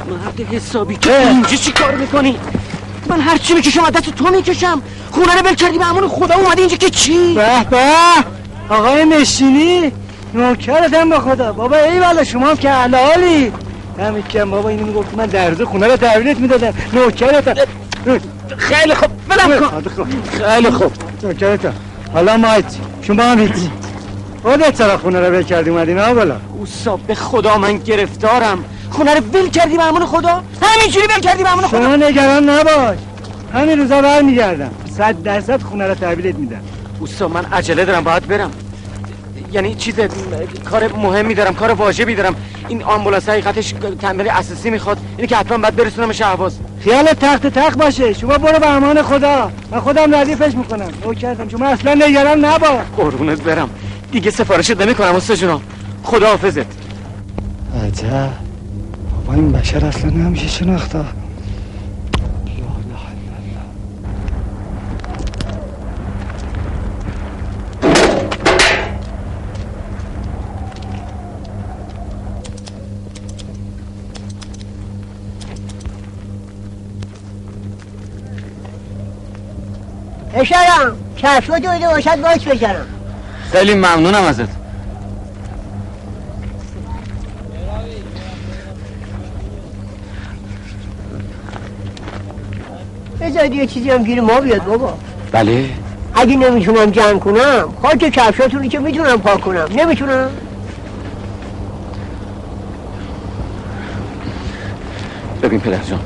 مرد که اینجا چی کار می‌کنی؟ من هر چی می‌کشم از دست تو می‌کشم خونه رو بل کردی به امون خدا اومدی اینجا که چی؟ به به آقای مشینی نوکرتم به خدا بابا ای والا شما هم که حلالی که بابا اینو می‌گفت. من در روز خونه رو تحویلت می‌دادم. نوکرتم. خیلی خوب. بلم کن. خیلی خوب. نوکرتم. حالا مایت شما هم هیچ. خودت چرا خونه رو بل کردی؟ اومدی نه بالا. اوسا به خدا من گرفتارم. خونه رو ول کردی به خدا؟ همینجوری ول کردی به خدا؟ شما نگران نباش. همین روزا برمیگردم. صد درصد خونه رو تحویلت میدم. اوسا من عجله دارم. باید برم. یعنی چیز کار مهمی دارم کار واجبی دارم. این آمبولانس حقیقتش تعمیر اساسی می‌خواد. اینی که حتما باید برسونم شهباز. خیال تخت تخت باشه. شما برو به امان خدا. من خودم ردیفش می‌کنم. نوکرتم شما اصلا نگران نباش قربونت برم. دیگه سفارشت نمی کنم استاد جونم. خدا حافظت عجب. بابا این بشر اصلا نمیشه شناخته اشارم کفشو دویده باشد باش بشارم. خیلی ممنونم ازت. بذارید یه چیزی هم گیر ما بیاد بابا. بله. اگه نمی‌تونم جمع کنم خاک کفشاتونی که می‌تونم پاک کنم. نمی‌تونم. ببین پدر جان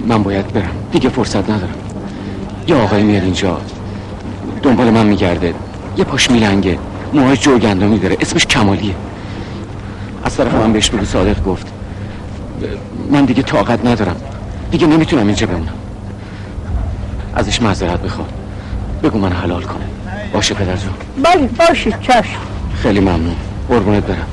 من باید برم. دیگه فرصت ندارم. یه آقای میاد اینجا دنبال من میگرده. یه پاش میلنگه. موهای جو گندمی داره. اسمش کمالیه. از طرف من بهش بگو صادق گفت. من دیگه طاقت ندارم. دیگه نمی‌تونم اینجا بمونم. ازش معذرت بخوام بگو من حلال کنه باشه پدر جان بله باشه چشم. خیلی ممنون. قربونت برم.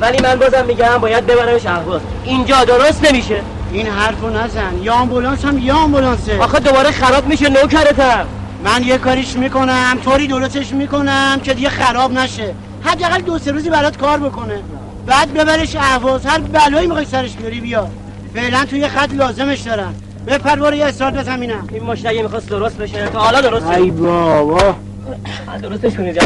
ولی من بازم میگم باید ببرمش اهواز اینجا درست نمیشه. این حرفو نزن. یا آمبولانس هم یا آمبولانسه. آخه دوباره خراب میشه نوکرتم. من یه کاریش می‌کنم طوری درستش می‌کنم که دیگه خراب نشه. حداقل دو سه روزی برات کار بکنه. بعد ببرش اهواز هر بلایی می‌خوای سرش بیاری بیا. فعلا توی خط لازمش دارن. به پروار یه استارت بزن این اگه می‌خواست درست بشه. تا حالا درست. ای بابا. درستش کنید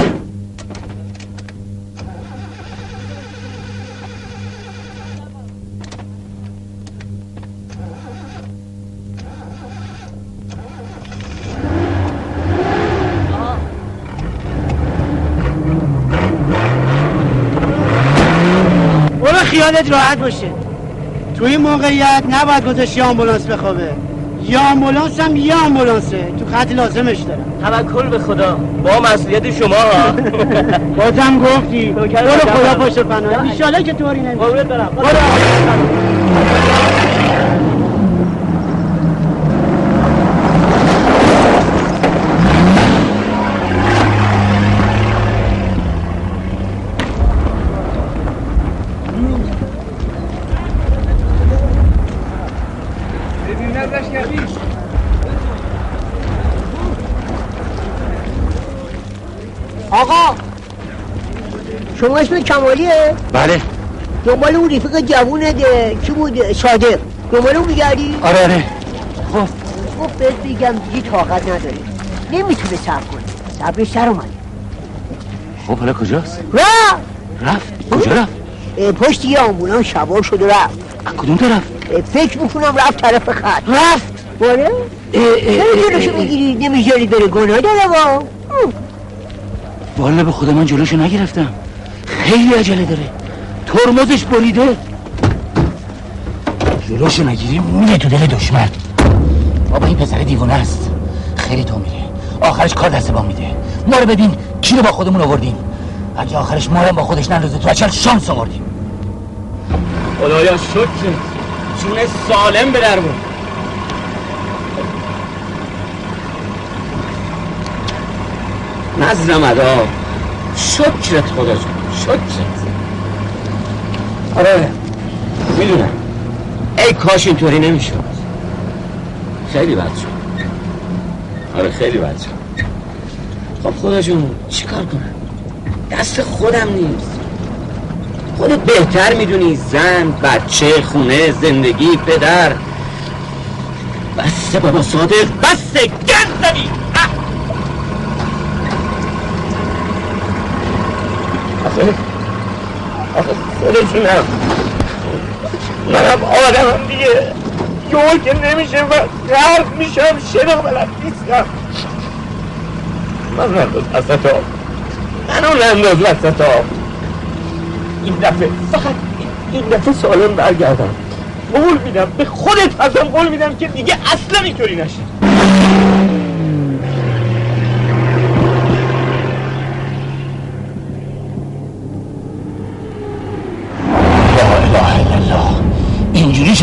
خیالت راحت باشه. تو این موقعیت نباید گذاشت یه آمبولانس بخوابه. یا آمبولانس هم یه آمبولانسه. تو خط لازمش دارم. توکل به خدا. با مسئولیت شما ها. بازم گفتی. برو خدا پشت پناه. ایشالا که طوری نمیشه. قربونت برم. شما اسم کمالیه؟ بله. دنبال اون رفیق جوونه کی بود؟ صادق. دنبال اون میگردی؟ آره آره. خب خب بهت بگم دیگه طاقت نداره. نمی‌تونه صبر کنه صبرش سر اومده خب حالا کجاست؟ را رفت. کجا رفت؟ پشت یه آمبولانس سوار شد و رفت. کدوم طرف؟ فکر می‌کنم رفت طرف خط. رفت! باره؟ چرا جلوشو می‌گیری؟ نمی‌ذاری بره؟ گناه داره با والا به خدا من جلوشو نگرفتم. خیلی عجله داره. ترمزش بریده. جلوشو نگیری میره تو دل دشمن. بابا این پسر دیوونه است. خیلی تو میره. آخرش کار دست با میده. ما رو ببین کی رو با خودمون آوردیم. اگه آخرش ما رو با خودش نندازه. تو اچل شانس آوردیم خدایا شکر. جون سالم به در بود نزدم ادا شکرت خدا جون شکرت آره. می‌دونم. ای کاش اینطوری نمی‌شد. خیلی بد شد. آره خیلی بد شد. خب خدا جون چیکار کنم؟ دست خودم نیست. خودت بهتر می‌دونی زن بچه خونه زندگی پدر. بسه بابا صادق بسه گند زدی اه! آخه آخه خودتونم منم آدمم دیگه. یول که نمیشه و غرق میشم شنا بلد نیستم. من ننداز وسط آب منو ننداز وسط آب این دفعه فقط این دفعه سالم برگردم. قول میدم به خودت ازم قول میدم که دیگه اصلا اینطوری نشه لا اله الا الله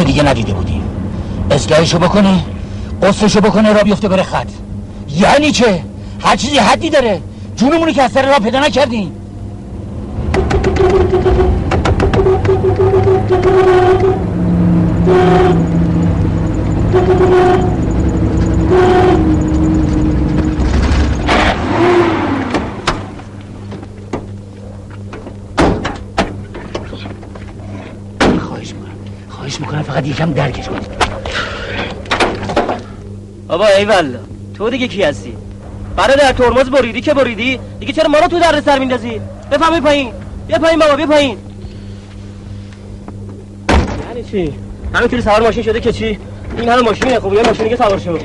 اینجوریشو دیگه ندیده بودیم اصلاحشو بکنه قصرشو بکنه را بیفته بره خط. یعنی چه؟ هر چیزی حدی داره. جونمونو که از سر را پیدا نکردیم خواهش می‌کنم خواهش می‌کنم فقط یکم درکش کنید بابا ای والا تو دیگه کی هستی؟ برادر ترمز بریدی که بریدی؟ دیگه چرا ما رو تو درد سر میندازی؟ بفهمی پایین. بیا پایین بابا بیا پایین. یعنی چی؟ همینطوری سوار ماشین شده که چی؟ این همه ماشینه خب یه ماشین دیگه سوار شو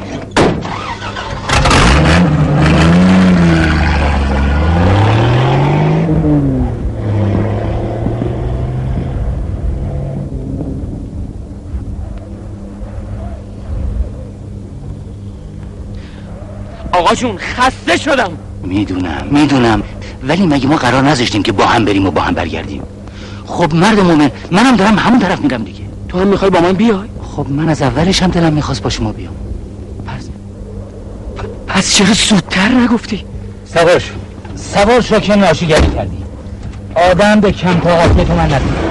آقا جون خسته شدم. می‌دونم می‌دونم. ولی مگه ما قرار نذاشتیم که با هم بریم و با هم برگردیم؟ خب مرد مومن منم دارم همون طرف میرم دیگه. تو هم می‌خوای با من بیای؟ خب من از اولش هم دلم می‌خواست با شما بیام. پس پس چرا زودتر نگفتی؟ سوار شو سوار شو که ناشیگری کردی. آدم به کم تو من نبید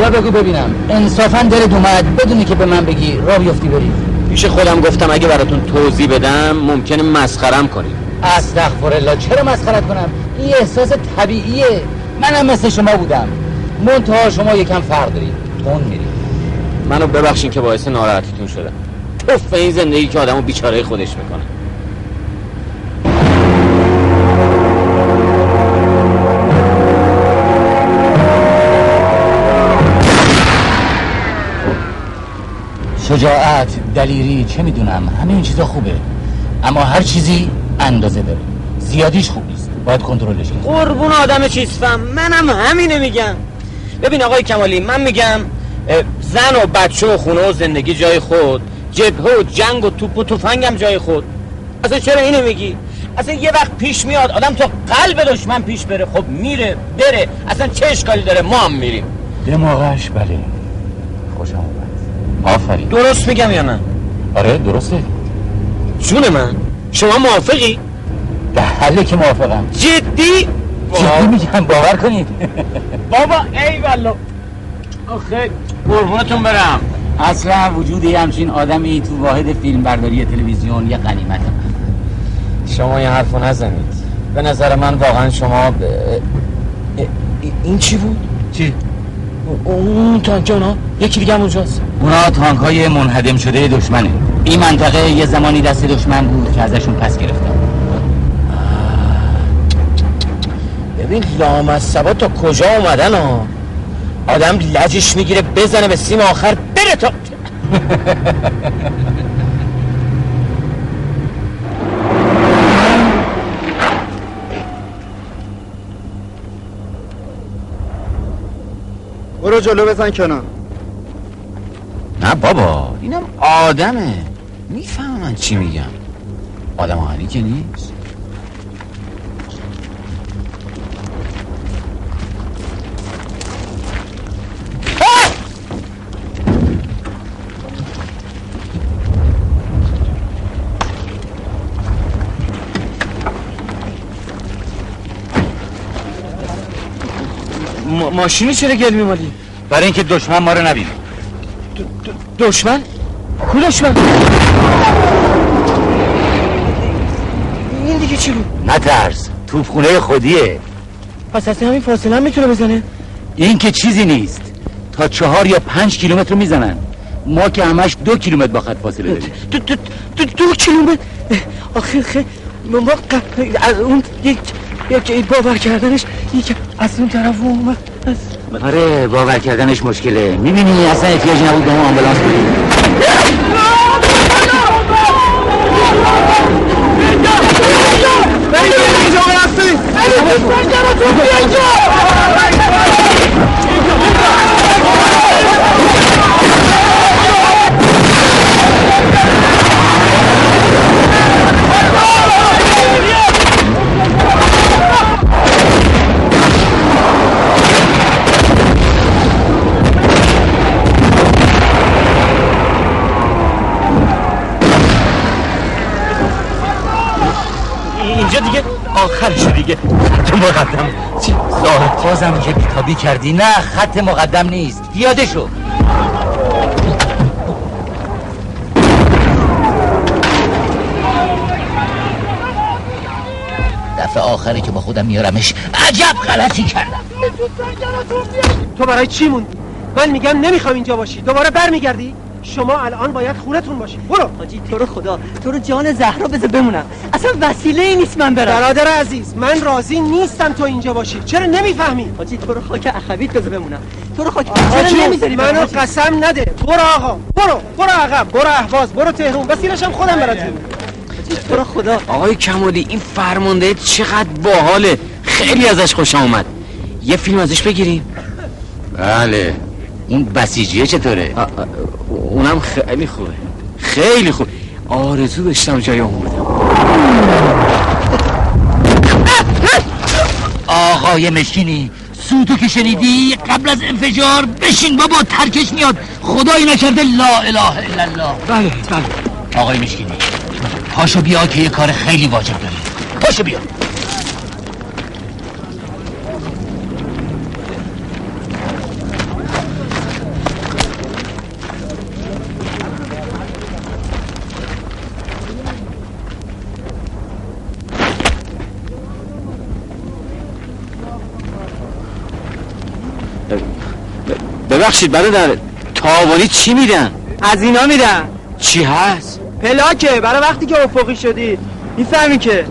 خدا بگو ببینم. انصافا دلت اومد بدونی که به من بگی را بیفتی بری. پیش خودم گفتم اگه براتون توضیح بدم ممکنه مسخرم کنیم استغفر الله چرا مسخرت کنم؟ این احساس طبیعیه. منم مثل شما بودم. منتها شما یکم فرق دارید. تون میری منو ببخشین که باعث ناراحتیتون شدم. توف به این زندگی که آدمو بیچاره خودش می‌کنه. شجاعت دلیری چه می‌دونم همه این چیزا خوبه. اما هر چیزی اندازه داره. زیادیش خوب نیست. باید کنترلش کنی. قربون آدم چیزفم. منم همینه میگم. ببین آقای کمالی من میگم زن و بچه و خونه و زندگی جای خود جبهه و جنگ و توپ و تفنگم جای خود. اصلا چرا اینو میگی؟ اصلا یه وقت پیش میاد آدم تو قلب دشمن پیش بره. خب میره بره. اصلا چه اشکالی داره؟ ما هم میریم. دماغش بله. خوشم آفرین. درست میگم یا نه؟ آره درسته. جون من شما موافقی؟ به حله که موافقم. جدی؟ جدی میگم باور کنید. بابا ای والله. آخه قربونتون برم. اصلا وجود یه همچین آدمی تو واحد فیلم برداری تلویزیون یه غنیمت شما یه حرفو نزنید. به نظر من واقعا شما ب... این چی بود؟ چی؟ اون تانک اونا یکی دیگه هم اونجاست. اونا تانک های منهدم شده دشمنه. این منطقه یه زمانی دست دشمن بود که ازشون پس گرفتم ببین لامصبا تا کجا اومدن ها؟ آدم لجش می‌گیره بزنه به سیم آخر بره تا برو جلو بزن کنار. نه بابا اینم آدمه. میفهم من چی میگم آدم آهنی که نیست. ما ماشینی چرا گل میمالی؟ برای اینکه دشمن ما رو نبینه دشمن؟ کو دشمن؟ این دیگه چی بود؟ نترس توپخونه خودیه پس اصلا همین فاصله هم می‌تونه بزنه؟ این که چیزی نیست تا چهار یا پنج کیلومتر می‌زنن ما که همش دو کیلومتر با خط فاصله داریم دو, دو, دو, دو کیلومتر آخه خیلی ما از اون یک یک باور کردنش یک از اون طرف اومد از آره باور کردنش مشکله. می‌بینی اصلا احتیاج نبود به ما آمبولانس بدیم اینجا دیگه. خط مقدم. چی؟ زاه بازم یه بیتابی کردی. نه خط مقدم نیست. پیاده شو. دفعه آخری که با خودم میارمش عجب غلطی کردم. تو برای چی موندی؟ من میگم نمی‌خوام اینجا باشی. دوباره برمیگردی؟ شما الان باید خونتون باشی برو. حاجی تو رو خدا تو رو جان زهرا بذار بمونم. اصلا وسیله ای نیست من برم. برادر عزیز من راضی نیستم تو اینجا باشی. چرا نمی‌فهمی؟ حاجی تو رو خاک اخویت بذار بمونم. تو رو خاک چرا نمی‌ذاری منو؟ قسم نده. برو آقا. برو. برو عقب. برو اهواز. برو تهرون وسیلش هم خودم برات. تو رو خدا. آقای کمالی این فرمانده چقدر باحاله. خیلی ازش خوشم اومد. یه فیلم ازش بگیریم. بله. اون بسیجیه چطوره؟ اونم خیلی خوبه. خیلی خوب. آرزو داشتم جای اون بودم آقا آقای مشکینی سوتو که شنیدی قبل از انفجار بشین بابا ترکش میاد. خدایی نکرده لا اله الا الله. بله بله. آقای مشکینی پاشو بیا که یه کار خیلی واجب داری پاشو بیا. ببخشید برادر تاوانی چی میدن؟ از اینا میدن. چی هست؟ پلاکه برای وقتی که افقی شدی. می‌فهمی که.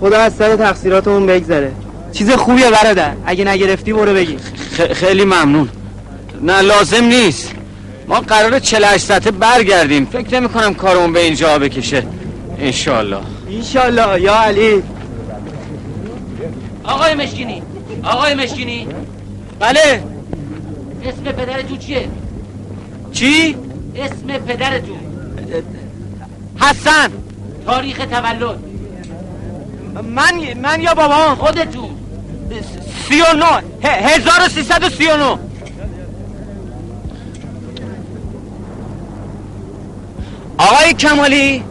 خدا از سر تقصیراتمون بگذره. چیز خوبیه برادر. اگه نگرفتی برو بگی. خ- خیلی ممنون. نه لازم نیست. ما قرار 48 ساعته برگردیم. فکر نمی کنم کارمون به اینجا بکشه. انشالله ایشالله یا علی. آقای مشکینی آقای مشکینی. بله. اسم پدرتون چیه؟ چی؟ اسم پدرتون. حسن. تاریخ تولد. من من یا بابا؟ خودتون. سی و نو هزار و سیصد و سی و نو آقای کمالی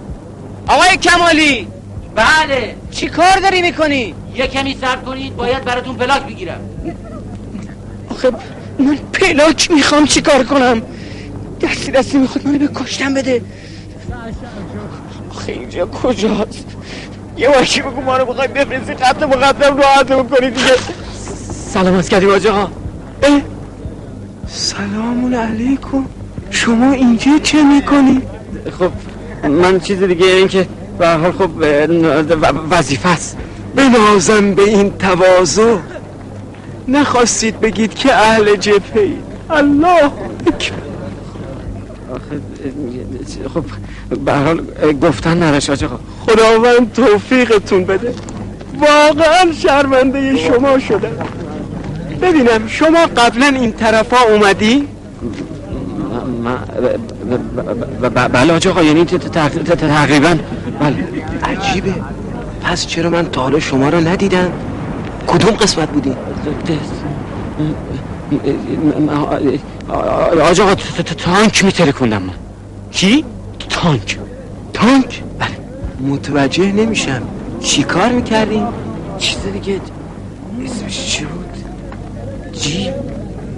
آقای کمالی. بله. چی کار داری می‌کنی؟ یه کمی صبر کنید باید براتون پلاک بگیرم. آخه من پلاک می‌خوام چی کار کنم دستی دستی می‌خواد منو به کشتن بده. آخه اینجا کجاست؟ یه واکی بگو ما رو بخوای بفرستی خط مقدم راحت کنی دیگه. سلام کردی باج آقا اه، سلام علیکم. شما اینجا چه می‌کنی؟ خب من چیز دیگه این که به حال خب وظیفه است. بنازم به این تواضع. نخواستید بگید که اهل جبهه اید الله خب به هر حال گفتن آج آقا خداوند توفیقتون بده. واقعا شرمنده شما شدم ببینم شما قبلا این طرفا اومدی؟ بله آج آقا یعنی تقریبا. بله. عجیبه. پس چرا من تا حالا شما رو ندیدم؟ کدوم قسمت بودی؟ آج آقا تانک میترکوندم من چی؟ تانک تانک؟ بله متوجه نمیشم چی کار می‌کردی؟ چیز دیگه اسمش چی بود جیپ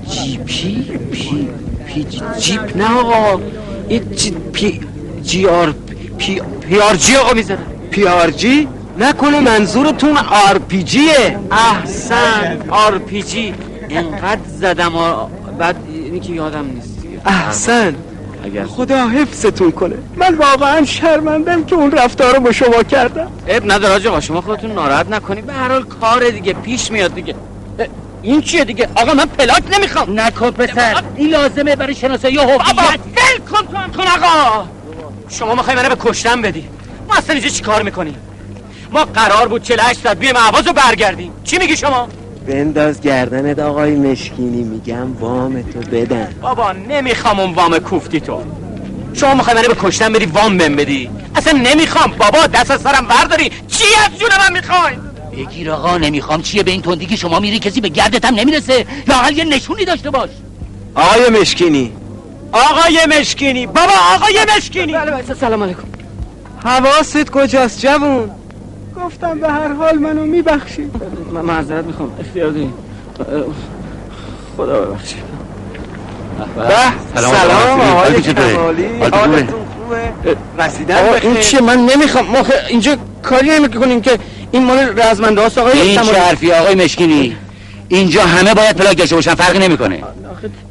جیپی پی پی جیپ نه آقا این جی پی جی آر پی پی آر جی آقا می‌زنم پی آر جی؟ نکنه منظورتون آر پی جیه؟ احسن آر پی جی. انقدر زدم و بعد اینی که یادم نیست. احسن. اگر. خدا حفظتون کنه. من واقعا شرمندم که اون رفتار رو با شما کردم. اب نداره آقا شما خودتون ناراحت نکنی. به هر حال کار دیگه پیش میاد دیگه. این چیه دیگه؟ آقا من پلاک نمی‌خوام. نکن پسر. این لازمه برای شناسایی هویت. ول کن تو هم. کن آقا. شما می‌خوای منو به کشتن بدی. ما اصلا اینجا چی کار می‌کنیم؟ ما قرار بود 48 ساعت بیایم عواز رو برگردیم. چی میگی شما؟ بنداز گردنت آقای مشکینی میگم وام تو بدن. بابا نمی‌خوام اون وام کوفتی تو. شما می‌خوای منو به کشتن بدی وام بهم بدی؟ اصلا نمی‌خوام. بابا دست از سرم برداری. چی از جون من می‌خوای؟ بگیر آقا نمی‌خوام. چیه به این تندی که شما میری کسی به گردت هم نمی‌رسه. یا حال یه نشونی داشته باش. آقای مشکینی. آقای مشکینی. بابا آقای مشکینی. بله بله سلام علیکم. حواست کجاست جوون؟ گفتم به هر حال منو میبخشید. من معذرت می‌خوام اختیار داریم خدا ببخشید. به سلام آقای کمالی حالتون خوبه؟ رسیدن بخیر این چیه؟ من نمی‌خوام. ما اینجا کاری نمی‌کنیم که این مال رزمنده هاست آقای این. چه حرفی آقای مشکینی؟ اینجا همه باید پلاک داشته باشن فرقی نمی‌کنه.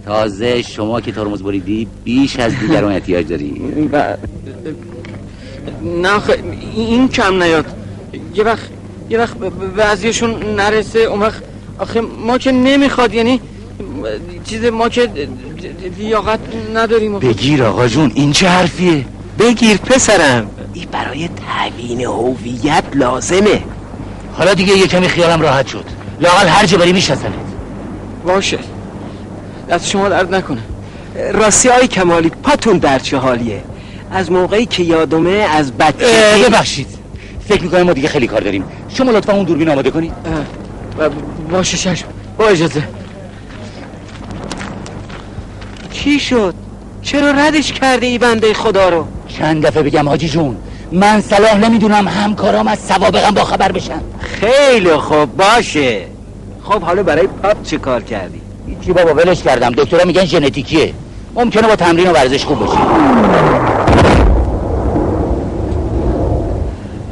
تازه شما که ترمز بریدی بیش از دیگران احتیاج داری. ب- نه آخه این کم نیاد. یه وقت یه وقت بعضیشون نرسه اون وقت آخه ما که نمی‌خواد یعنی چیز ما که لیاقت نداریم بگیر آقا جون این چه حرفیه؟ بگیر پسرم. این برای تعیین هویت لازمه. حالا دیگه یه کمی خیالم راحت شد. لاقل هر جا بری میشناسنت باشه. دست شما درد نکنه. راستی آقای کمالی پاتون در چه حالیه؟ از موقعی که یادمه از بچه ببخشید. فکر می‌کنم ما دیگه خیلی کار داریم. شما لطفا اون دوربین آماده کنید باشه چشم با اجازه. چی شد؟ چرا ردش کرده ای بنده خدا رو؟ چند دفعه بگم حاجی جون من صلاح نمی‌دونم همکارام از سوابقم با خبر بشن. خیلی خوب باشه. خب حالا برای پاپ چه کار کردی؟ چی بابا ولش کردم. دکترها میگن ژنتیکیه. ممکنه با تمرین و ورزش خوب بشه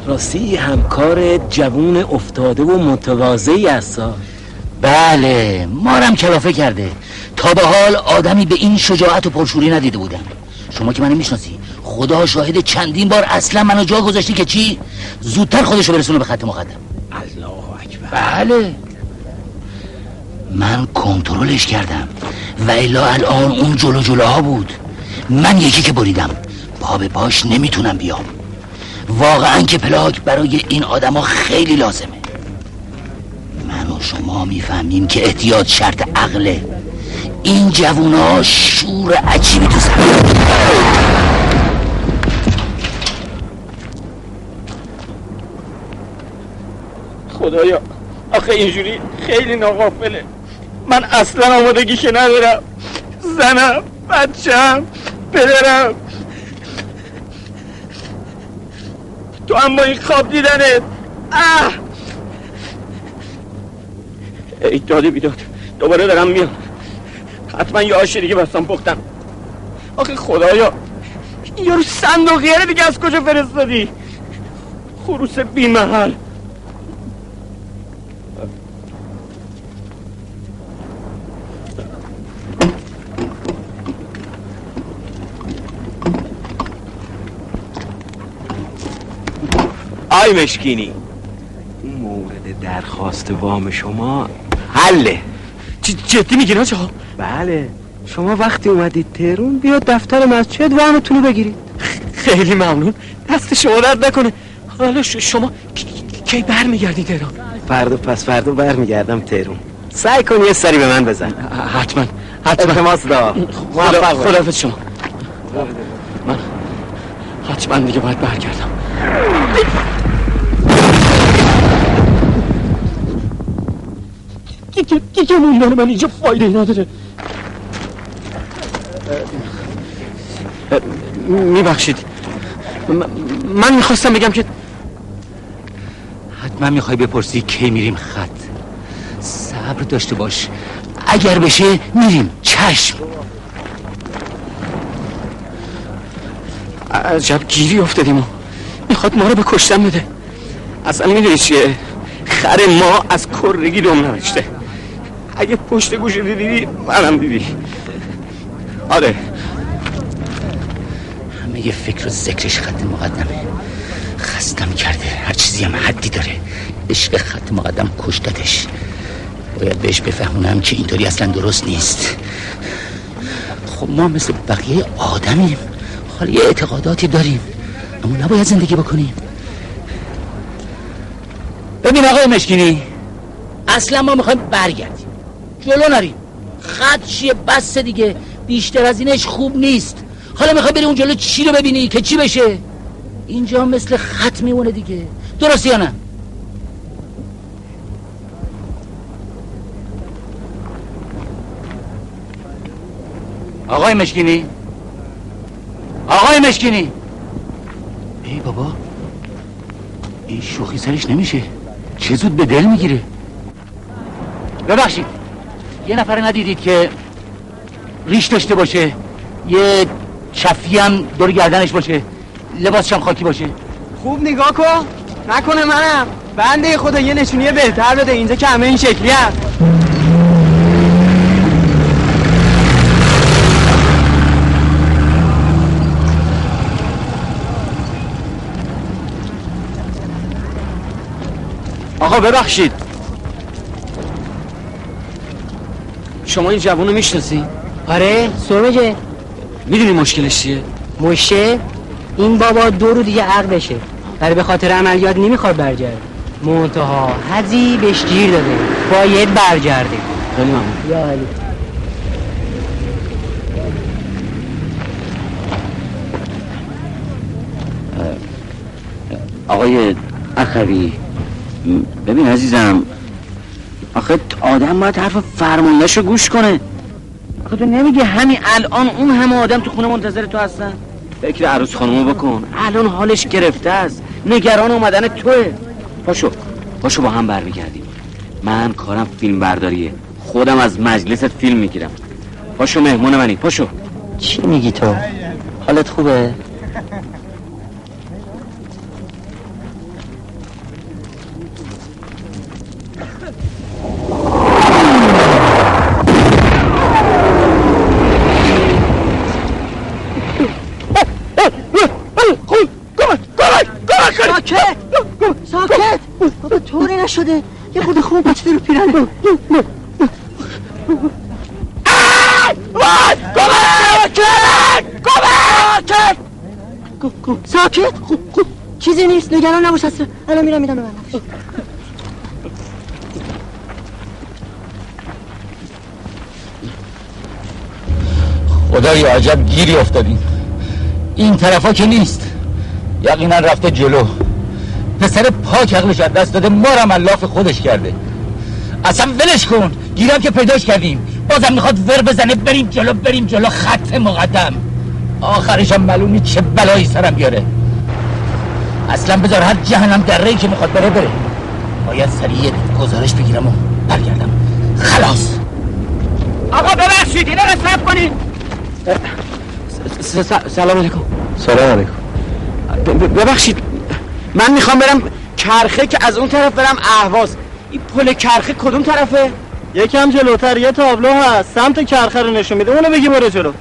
راستی همکار جوون افتاده و متواضعی هستا بله مارم کلافه کرده. تا به حال آدمی به این شجاعت و پرشوری ندیده بودم. شما که منو می‌شناسی خدا شاهد چندین بار اصلا منو جا گذاشتی که چی؟ زودتر خودشو برسونه به خط مقدم. الله اکبر. بله. من کنترلش کردم و الا الان اون جلو جلوها بود. من یکی که بریدم. پا به پاش نمی‌تونم بیام. واقعا که پلاک برای این آدما خیلی لازمه. من و شما می‌فهمیم که احتیاط شرط عقله. این جوونا شور عجیبی تو خدایا آخه اینجوری خیلی ناقافله من اصلا آمادگیشه ندارم. زنم بچم پدرم. تو هم با این خواب دیدنت اه ای داده بیداد دوباره دارم میام. حتما یه آش دیگه بستم پختم. آخه خدایا یارو صندوقیه دیگه از کجا فرستادی؟ خروس بی محل آی مشکینی. مورد درخواست وام شما حله. جدی میگین آجا؟ بله. شما وقتی اومدید تهرون بیاد دفتر مسجد وامتون رو بگیرید. خیلی ممنون. دست شما درد نکنه. حالا شما کی برمیگردید تهران؟ فردا پس فردا برمیگردم تهرون. سعی کن یه سری به من بزن. حتما حتما. التماس دا خدا شما. من حتما دیگه باید برگردم. دیگه دیگه موندن من اینجا فایده نداره میبخشید من می‌خواستم بگم که حتما می‌خوای بپرسی کی میریم خط صبر داشته باش اگر بشه میریم چشم عجب گیری افتادیم و می‌خواد ما رو به کشتن بده اصلا می‌دونی چیه خر ما از کرگی دم نوشته اگه پشت گوش دیدی منم دیدی. آره. همه یه فکر و ذکرش خط مقدمه. خستم کرده. هر چیزی هم حدی داره. عشق خط مقدم کشتتش. باید بهش بفهمونم که اینطوری اصلا درست نیست. خب ما مثل بقیه آدمیم. حالا یه اعتقاداتی داریم. اما نباید زندگی بکنیم. ببین آقای مشکینی اصلا ما می‌خوایم برگردیم. جلو نریم خط چیه؟ بس دیگه. بیشتر از اینش خوب نیست. حالا می‌خوای بری اون جلو چی رو ببینی؟ که چی بشه؟ اینجا مثل خط میمونه دیگه. درست یا نه؟ آقای مشکینی؟ آقای مشکینی؟ ای بابا. این شوخی سرش نمیشه. چه زود به دل می‌گیره. ببخشید. یه نفر ندیدید که ریش داشته باشه؟ یه چفی هم دور گردنش باشه لباسش هم خاکی باشه. خوب نگاه کن. نکنه منم. بنده خدا یه نشونی بهتر بده. اینجا که همه این شکلی هست. آقا ببخشید. شما این جوون رو می‌شناسی؟ آره سرمجه می‌دونی مشکلش چیه؟ مشه این بابا دو رو دیگه عقل بشه. ولی به خاطر عملیات نمی‌خواد برگرده. منتها حزی بهش گیر داده. باید برگرده. خیلی ممنون. یا علی. آقای اخوی ببین عزیزم آخه آدم باید حرف فرماندهشو گوش کنه. آخه تو نمیگی همین الان اون همه آدم تو خونه منتظر تو هستن؟ فکر عروس خانمو بکن. الان حالش گرفته است. نگران اومدن توه. پاشو پاشو با هم برمیگردیم. من کارم فیلم برداریه خودم از مجلست فیلم می‌گیرم. پاشو مهمون منی پاشو. چی میگی تو؟ حالت خوبه؟ ساکت ساکت بابا طوری نشده. یه خود خوب بچه رو پیرنه ساکت؟ خوب خوب چیزی نیست. نگران نباش اصلا. الان میرم میرم. ببندم خدای عجب گیری افتادیم این طرفا که نیست. یقینا رفته جلو. پسر پاک عقلش از دست داده ما رو ملاف خودش کرده. اصلا ولش کن گیرم که پیداش کردیم. بازم می‌خواد ور بزنه بریم جلو بریم جلو خط مقدم. آخرش هم معلومی چه بلایی سرم بیاره. اصلا بذار هر جهنم دره که می‌خواد بره بره. باید سریع گزارش بگیرم و برگردم. خلاص. آقا ببخشید اینه قصف کنید سلام علیکم. سلام علیکم. ببخشید. من می‌خوام برم کرخه که از اون طرف برم اهواز. این پل کرخه کدوم طرفه؟ یکم جلوتر یه تابلو هست. سمت کرخه رو نشون میده. اونو بگی برو جلو.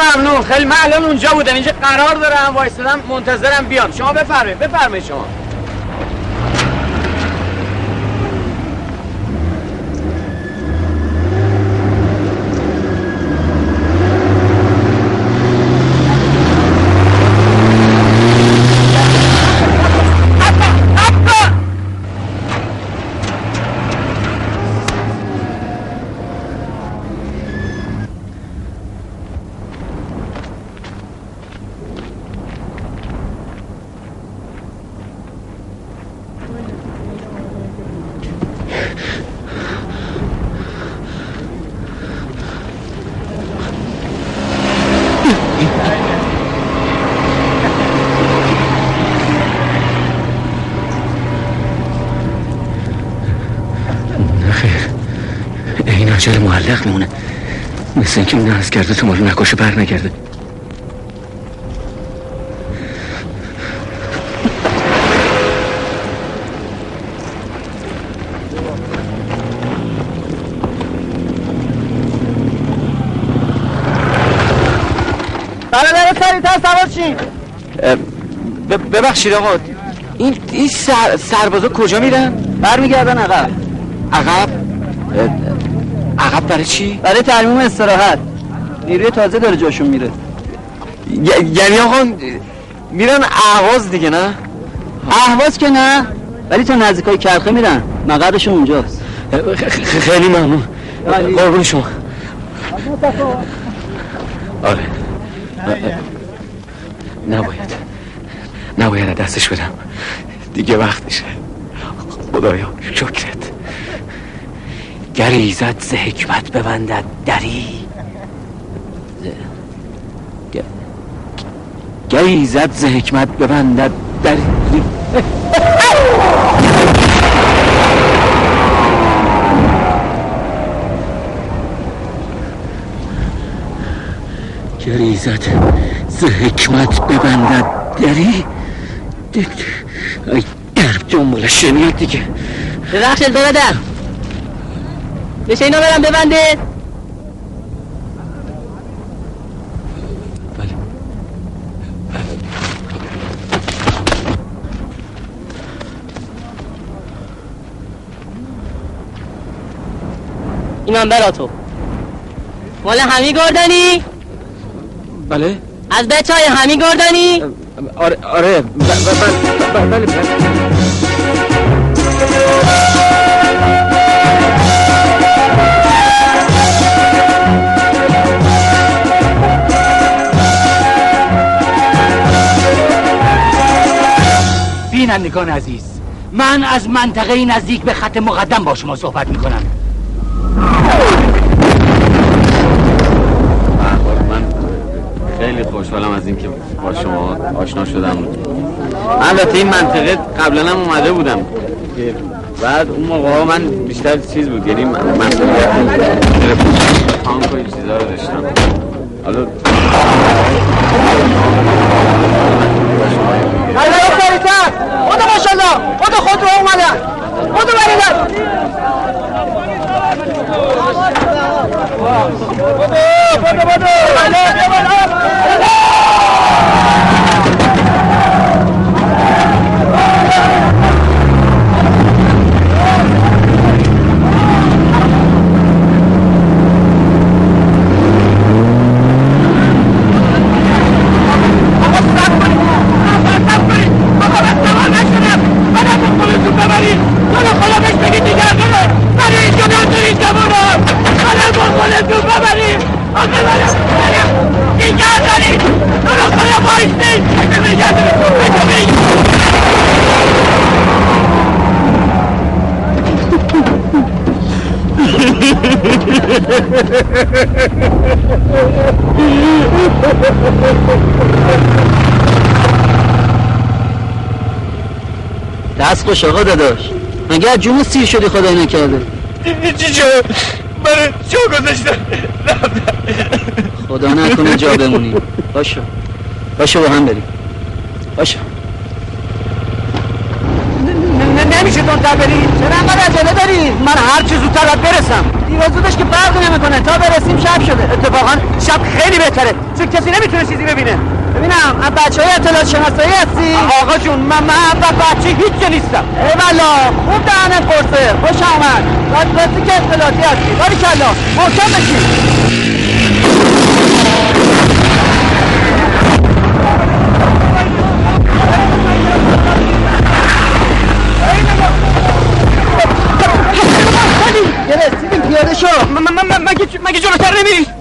ممنون. خیلی الان اونجا بودم اینجا قرار دارم وایستدم منتظرم بیان شما بفرمایید بفرمایید شما این عجل معلق میمونه مثل اینکه اون از کرده تو مالو نکاشه بر نگرده. بله بله ببخشید آقا. این این سر سربازا کجا میرن؟ برمیگردن عقب. عقب؟ عقب برای چی؟ برای ترمیم استراحت. نیروی تازه داره جاشون میره. یعنی آقا میرن اهواز دیگه نه؟ اهواز که نه ولی تا نزدیکای کرخه میرن. مقرشون اونجاست. خیلی ممنون. قربون شما. آره. نباید. نباید دستش بدم. دیگه وقتشه خدایا. گر ایزد ز حکمت ببندد دری. ز- گ- گر ایزد ز حکمت ببندد دری. گر ایزد ز حکمت ببندد دری. ای در جنبال شنید دیگه. ببخشید داره در بشه اینا برم ببندید اینم برا تو مال همی گردنی بله از بچه های همی گردنی آره آره بله بله بینندگان عزیز من از منطقه نزدیک به خط مقدم با شما صحبت می‌کنم. من خیلی خوشحالم از اینکه با شما آشنا شدم. البته این منطقه قبلا هم اومده بودم. بعد اون موقع ها من بیشتر چیز بود یعنی مسئولیت تانک و این چیزا رو داشتم. حالا خیلی سریعتر خدا ماشالله خدا خود رو اومدن خدا بریدن دست خوش آقا داداش. مگه از جون سیر شدی خدای نکرده؟ برای جا گذاشتن خدا نکنه جا بمونی باشو باشو با هم بریم. باشو نمیشه دونتر بری چرا انقدر عجله داری؟ من هر چی زودتر باید برسم. دیگه زودش که فرق نمی‌کنه. تا برسیم شب شده. اتفاقا شب خیلی بهتره. چون کسی نمی‌تونه چیزی ببینه؟ ببینم از بچه های اطلاعات شناسایی هستی؟ آقا جون من من از بچه هیچ نیستم. ایوالا خوب دهنت قرصه خوش آمد. راست راستی که اطلاعاتی هستی. باری کلا محکم بشین.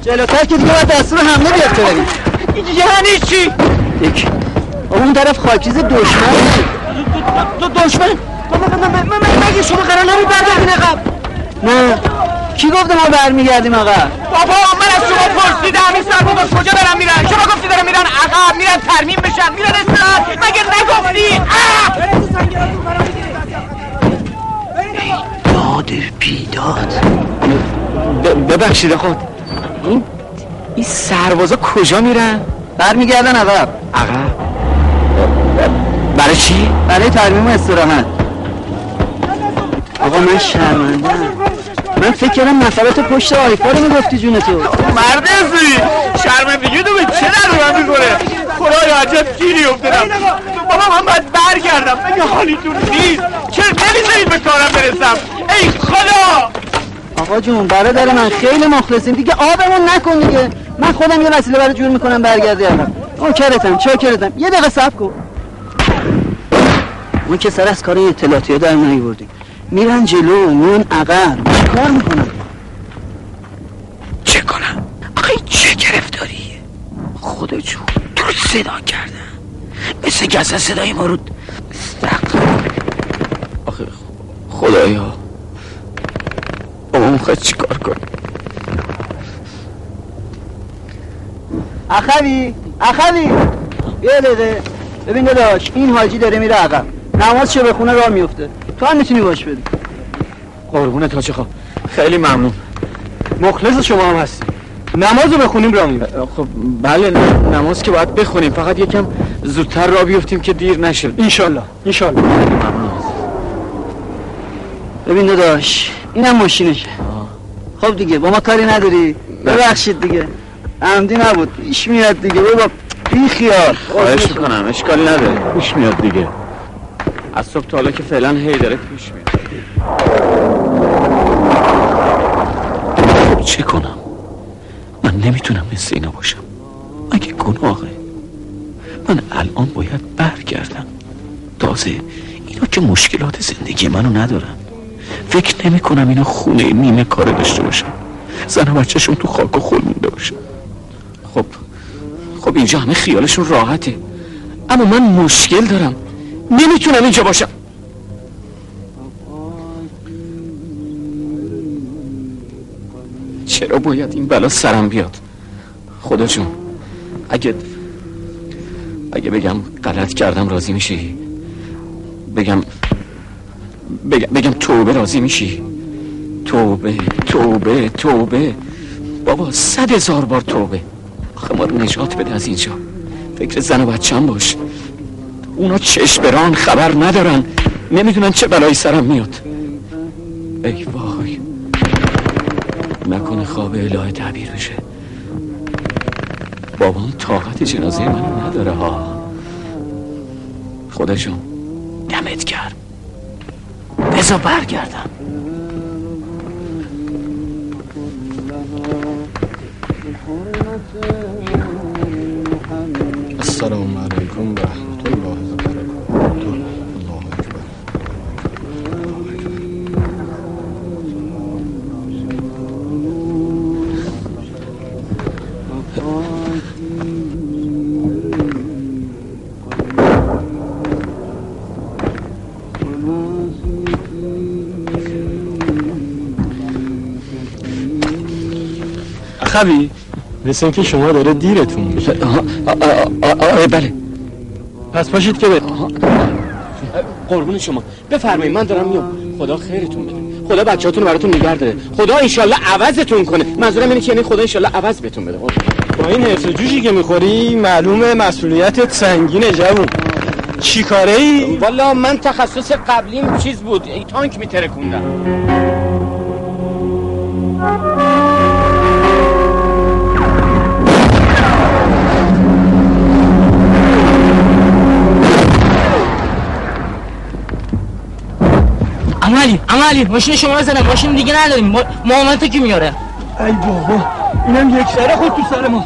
جلوتر که دیگه باید دستور حمله بیاد که بریم. یعنی چی. یک. اون طرف خاکیز دشمن. دشمن. مگه شما قرار نمی برگردین عقب؟ نه. کی گفته ما برمیگردیم عقب بابا من از شما پرسیدم. این سربازا کجا دارن میرن؟ شما گفتی دارن میرن عقب میرن ترمیم بشن میرن استراحت. مگه نگفتی! داد بیداد. ببخشید آقا. این این سربازا کجا میرن؟ برمیگردن عقب. عقب. برای چی؟ برای ترمیم و استراحت. آقا من شرمنده من فکر کردم مسئلات پشت آیفا رو می‌گفتی جون تو. مرد ازوی شرمندگی تو به چه در من می‌کنه؟ خدایا عجب گیری افتادم. بابا من باید برگردم. مگه حالیتون نیست؟ چرا نمی‌ذارید به کارم برسم؟ ای خدا! آقا جون برادر من خیلی مخلصیم. دیگه آبمون نکن دیگه. من خودم یه وسیله برای جور می‌کنم برگردی عقب نوکرتم چاکرتم یه دقیقه صبر کن. ما که سر از کار اطلاعاتی در نیوردیم. میرن جلو میرن عقب. کار می‌کنن؟ چه کنم؟ آخه این چه گرفتاریه خدا جون تو رو صدا کردم. مثل اصلا صدای ما رو آخه خدایا. بابا می‌خواد چی کار کنه اخوی اخوی! یه دقیقه. ببین داداش این حاجی داره میره عقب. نماز چه بخونه راه میفته. تو هم می‌تونی باش بدی قربون تاج خب. خیلی ممنون. مخلص شما هم هستی. نماز رو بخونیم راه میفته خب بله نماز که باید بخونیم. فقط یکم زودتر را بیفتیم که دیر نشه انشالله انشالله. ببین داداش اینم ماشینشه. خب دیگه با ما کاری نداری؟ ببخشید دیگه. عمدی نبود پیش میاد دیگه. بابا بی خیال. خواهش می‌کنم اشکالی نداره. پیش میاد دیگه. از صبح تا حالا که فعلا هی داره پیش میاد. چه کنم؟ نمی‌تونم مثل اینا باشم. اگه گناهه؟ من الان باید برگردم. تازه اینا که مشکلات زندگی منو ندارن. فکر نمی کنم اینا خونه نیمه کار داشته باشن. زن و بچهشون تو خاک و خل مونده باشن خب خب اینجا همه خیالشون راحته. اما من مشکل دارم. نمی‌تونم اینجا باشم. چرا باید این بلا سرم بیاد؟ خدا جون اگه اگه بگم غلط کردم راضی میشی؟ بگم بگم, بگم توبه راضی میشی؟ توبه توبه توبه. بابا صد هزار بار توبه. آخه ما رو نجات بده از اینجا. فکر زن و بچم باش. اونا چشم بران خبر ندارن. نمی‌دونن چه بلایی سرم میاد. ای وای. نکنه خواب الهه تعبیر بشه. بابام طاقت جنازه من نداره ها. خدا جون دمت گرم. بزا برگردم. السلام علیکم و رحمت الله. خبی مثل اینکه شما داره دیرتون میشه. آره بله. پس باشید که به قربون شما. بفرمایید من دارم میام. خدا خیرتون بده. خدا بچه‌هاتون رو براتون نگه داره. خدا انشالله عوضتون کنه. منظورم اینه که یعنی خدا انشالله عوض بهتون بده. با این حرس جوشی که می‌خوری معلومه مسئولیتت سنگینه جوون. چی کاره ای؟ والا من تخصص قبلیم چیز بود. ای تانک میترکوندم. عملی عملی ماشین شما زدم. ماشین دیگه نداریم. معاملت کی میاره؟ ای بابا اینم یک سره خود تو سر ما.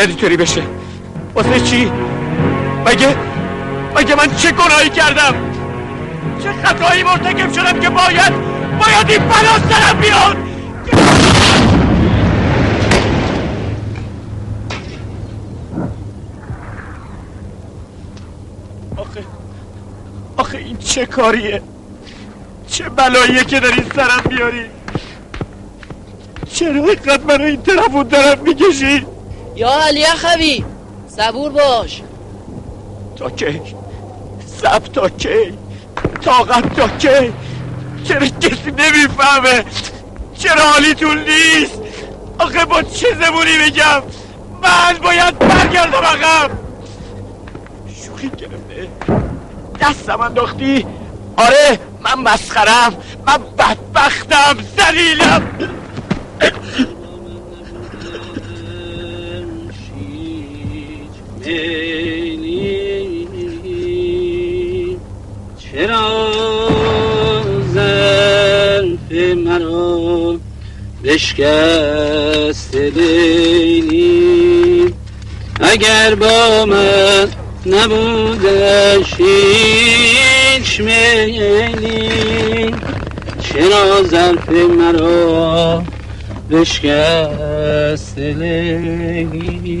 باید اینطوری بشه. واسه چی؟ مگه؟ مگه من چه گناهی کردم؟ چه خطایی مرتکب شدم که باید باید این بلا سرم بیاد؟ آخه آخه این چه کاریه؟ چه بلاییه که داری سرم بیاری؟ چرا اینقدر منو این طرف اون طرف می‌کشی؟ یا علی اخوی صبور باش. تا کی؟ سب تا کی؟ طاقت تا کی؟ چرا کسی نمی‌فهمه؟ چرا حالیتون نیست؟ آخه با چه زبونی بگم من باید برگردم عقب. شوخی گرفته دستم انداختی. آره من مسخرم. من بدبختم زلیلم چرا زلف مرا بشکست لیلی اگر با من نبودش هیچ میلی چرا زلف مرا بشکست لیلی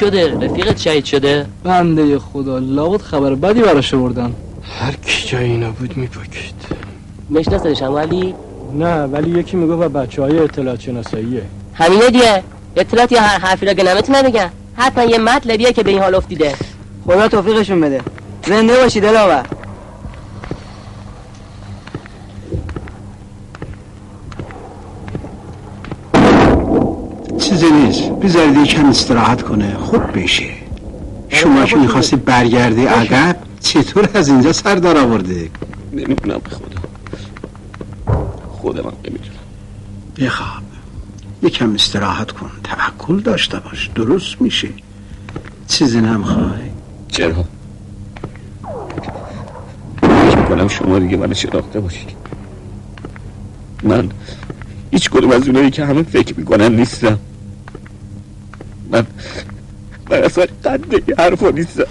شده؟ رفیقت شهید شده؟ بنده خدا لابد خبر بدی براش بردن هر کی جای اینا بود میپکید میشناسش عملی نه ولی یکی میگه و بچه های اطلاعات شناساییه. همینه دیگه. اطلاعات یا هر حرفی را که نمی‌تونه بگن حتما یه مطلبیه که به این حال افتیده. خدا توفیقشون بده. زنده باشی دلاور. چیزی نیست. بذارید یکم استراحت کنه. خوب بشه. شما که می‌خواستی برگردی عقب چطور از اینجا سر در آورده؟ نمی‌دونم به خدا. خودم هم نمی‌دونم. بخواب. یکم استراحت کن. توکل داشته باش. درست میشه. چیزی نمی‌خوای؟ چرا؟ می‌کنم شما دیگه منو شناخته باشید. من هیچ کدوم از اونایی که همه فکر می‌کنن نیستم. من اصلا قد حرفا نیستم.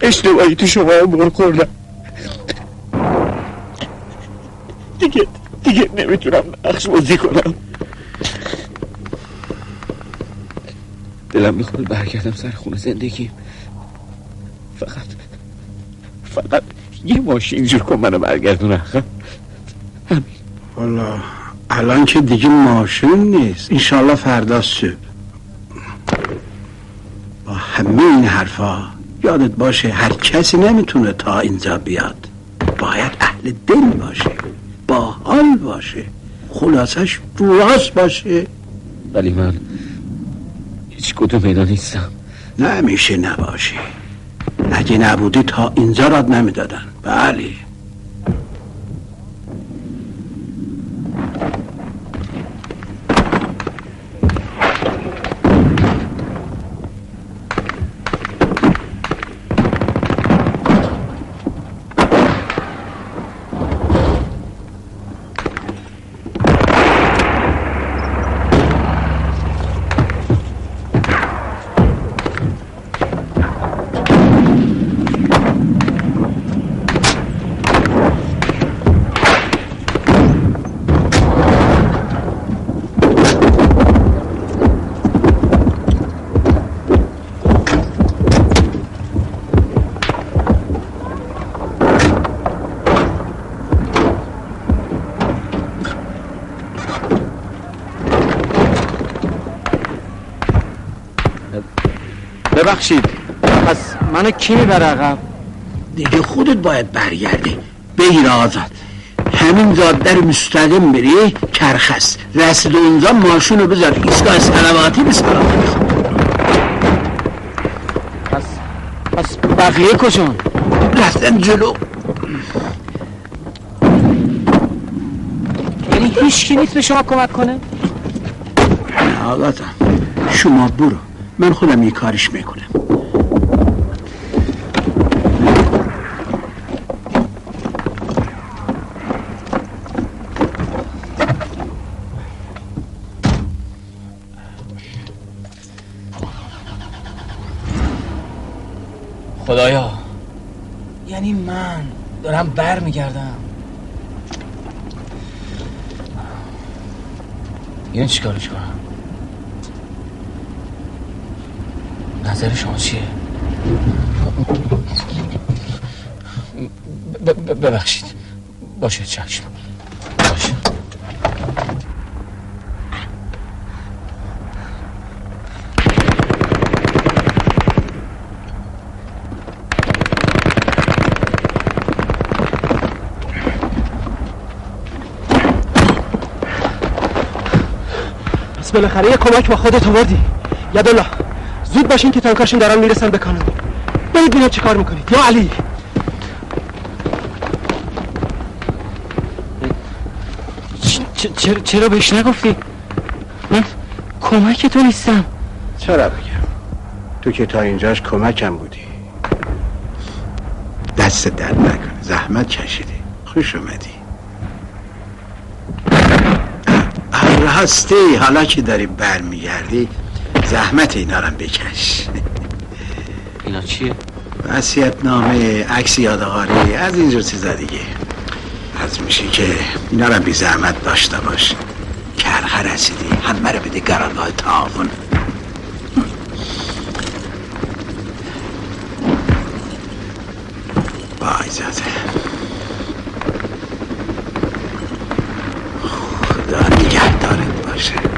اشتباهی تو شما بر خوردم دیگه دیگه نمی‌تونم نقش بازی کنم. دلم می‌خواد برگردم سر خونه زندگی. فقط فقط یه ماشین جور کن منو برگردون عقب والا الان که دیگه ماشین نیست. انشالله فردا صبح با همه این حرفا یادت باشه هر کسی نمی‌تونه تا اینجا بیاد. باید اهل دل باشه با حال باشه خلاصش راست باشه. ولی من هیچ کدوم اینا نیستم. نمیشه نباشی اگه نبودی تا اینجا راد نمی‌دادن. بله. ببخشید. پس منو کی می‌بره عقب؟ دیگه خودت باید برگردی. بگیر آزاد. همین جاده رو مستقیم بری کرخست رسید اونجا ماشین رو بذار. ایستگاه سلواتی به سلامت پس پس بقیه کجان رفتن جلو. یعنی هیچ کی نیست به شما کمک کنه؟ آقا شما برو. من خودم یه کارش می‌کنم. خدایا یعنی من دارم بر میگردم یعنی چیکارش کنم؟ نظر شما چیه؟ ببخشید. باشه چشم. باشه. پس بالاخره یه کمک با خودت آوردی. یدالله. باشین که تانکاشون دارن می‌رسن به کانون. برید ببینم چی کار می‌کنید. یا علی. چرا چرا بهش نگفتی؟ من کمک تو نیستم. چرا بگم؟ تو که تا اینجاش کمکم بودی. دست درد نکنه. زحمت کشیدی. خوش اومدی. اه، راستی حالا که داری برمیگردی زحمت اینا رو بکش. اینا چیه؟ وسیعت نامه عکس یادگاری از اینجور چیزا دیگه. از میشه که اینا رو بی زحمت داشته باش. کرخه رسیدی همه رو بده گرانگاه تعاون با اجازه باشه.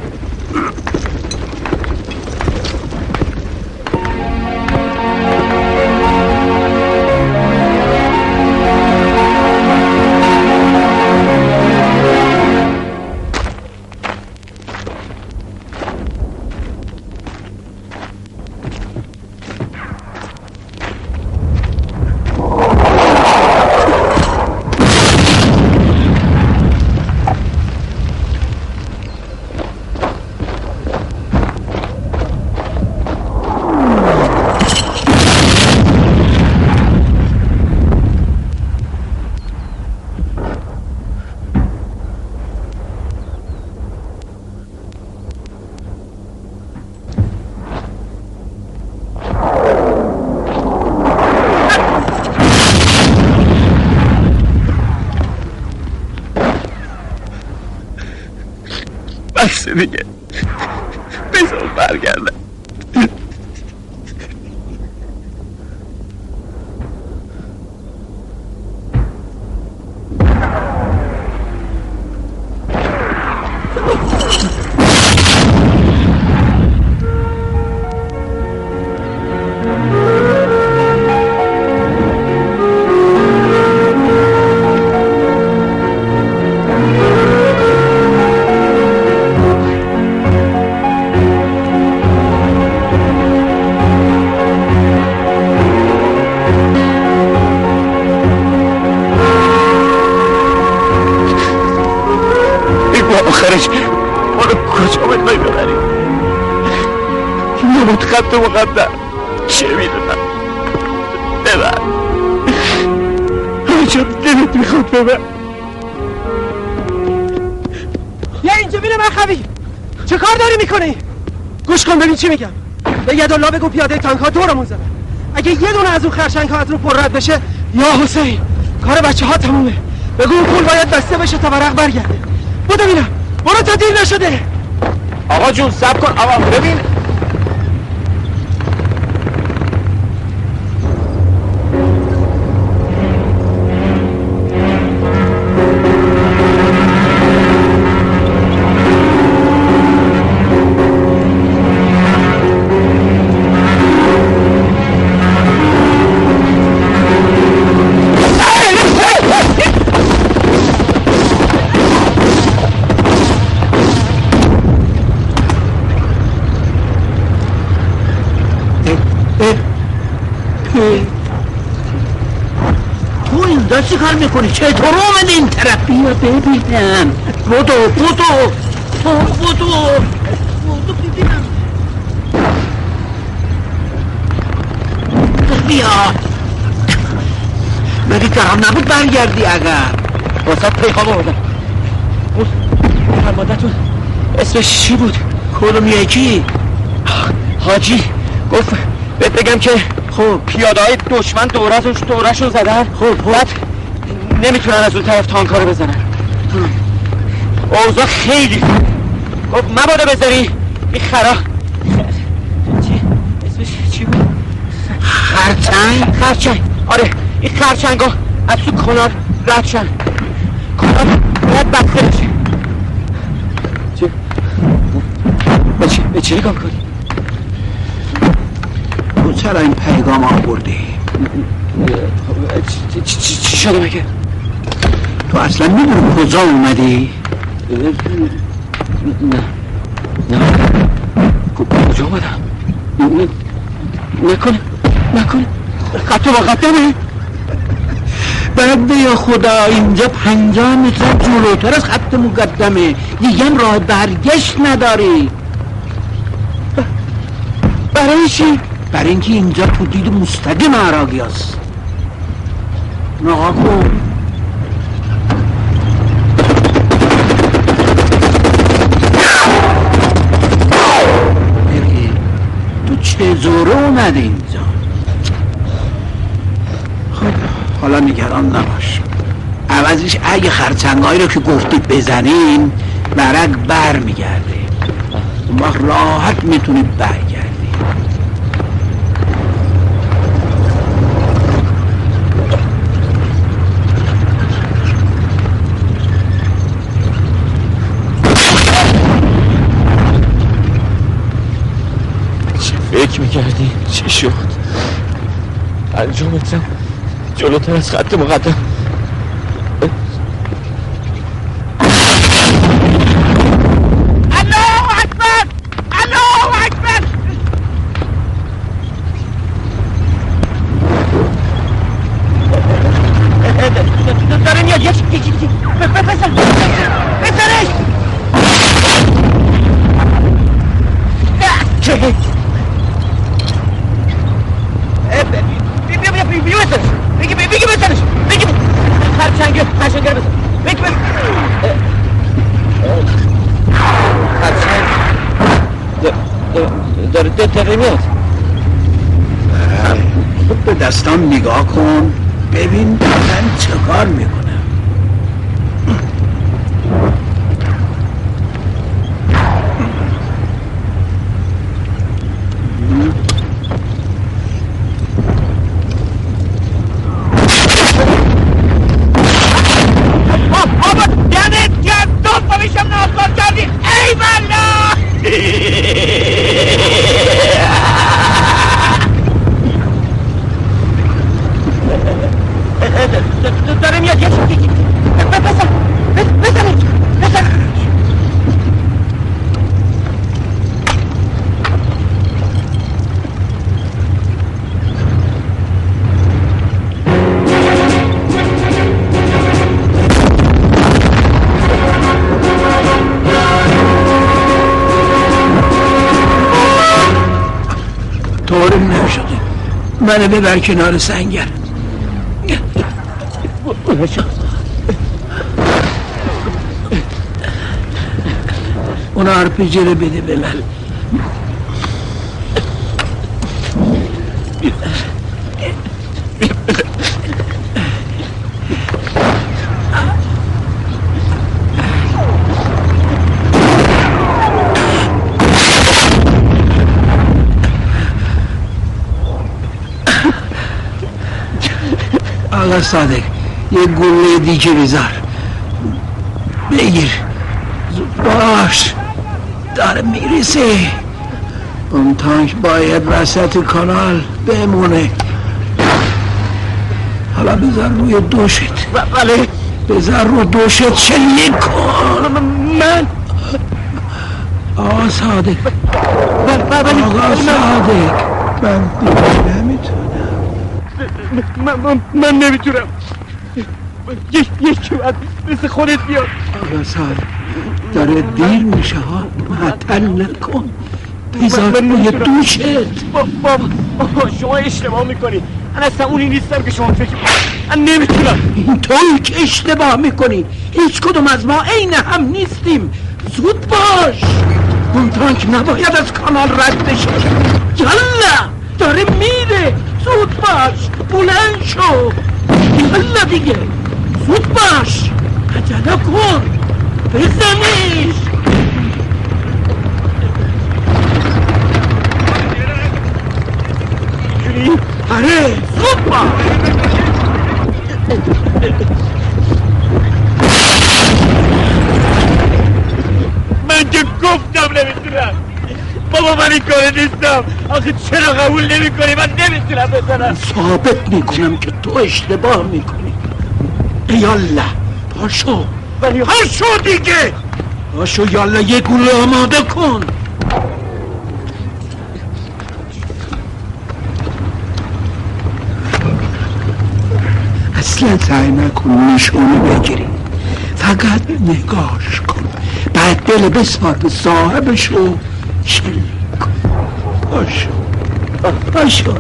بس دیگه چی میگم به یدالله بگو پیاده تانک ها دورمون زدن اگه یه دونه از اون خرشنگ ها از رو پر رد بشه یا حسین کار بچه ها تمومه. بگو اون پول باید بسته بشه تا ورق برگرده. بودو بینم. برو تا دیر نشده. آقا جون سب کن. آقا ببین. کار می‌کنی؟ چطور اومده این طرف؟ بیا ببینم. بودو بودو. بودو. بودو ببینم. بیا. مگه کارم نبود برگردی اگر؟ واسه پیغام آوردم. اون فرماندهتون اسمش چی بود؟ کدوم یکی؟ حاجی گفت بهت بگم که خب. پیاده های دشمن دورتون دورشون زدن. خب. بعد نمی‌تونن از اون طرف تانکا رو بزنن اوضاع خیلی گفت مبادا بذاری این خرا چی؟ اسمش چی بود؟ خرچنگ؟ خرچنگ آره این خرچنگ ها از تو کنار رد شن کنار باید بسته بشه چی؟ به چی؟ به چی نگاه کنی؟ تو چرا این پیغام آوردی؟ چی شده مگه؟ اصلا می‌دونی کجا اومدی؟ نه. نه. کجا اومدم؟ نکنه. نکنه. خط مقدمه بعد یا خدا اینجا پنجاه متر جلوتر از خط مقدمه. دیگه هم راه برگشت نداری. برای چی؟ برای اینکه اینجا تو دید مستقیم عراقیاست نگاه کن. زوره اومده اینجا خب حالا نگران نباش. عوضش اگه خرچنگایی رو که گفتی بزنین برک بر میگرده اون راحت می‌تونی برگردی فکر می‌کردی چی شد؟ انجامتم جلوتر از خط مقدم. منو ببر کنار سنگر اون آرپیجی رو بده به من آقا صادق. یه گله دیگه بذار. بگیر. باش. داره می‌رسه. اون تانک باید وسط کانال بمونه. حالا بذار روی دوشت. بله. بذار رو دوشت شلیک کن. من آقا صادق. بله آقا صادق. من دیگه من, من, من نمی‌تونم. یک یکی باید مثل خودت بیاد صادق داره دیر میشه ها. معطل نکن. من روی. دوشت. با- با- بابا شما اشتباه می‌کنی. من اصلا اونی نیستم که شما فکر من نمی‌تونم. این توی که اشتباه می‌کنی. هیچ کدوم از ما عین هم نیستیم. زود باش. اون تانک نباید از کانال رد بشه. یالا داره میره. زود باش بلند شو. یالا دیگه زود باش. عجله کن بزنش آره زود باش. من که گفتم نمی‌تونم. بابا من این کاره نیستم. آخه چرا قبول نمی‌کنی؟ من نمی‌تونم بزنم. ثابت می‌کنم که تو اشتباه می‌کنی. یالا پاشو. ولی پاشو دیگه. پاشو یالا یه گوله آماده کن. اصلا سعی نکن نشونه بگیری. فقط نگاش کن. بعد دل بسپار به صاحبش شلیک کن پاشو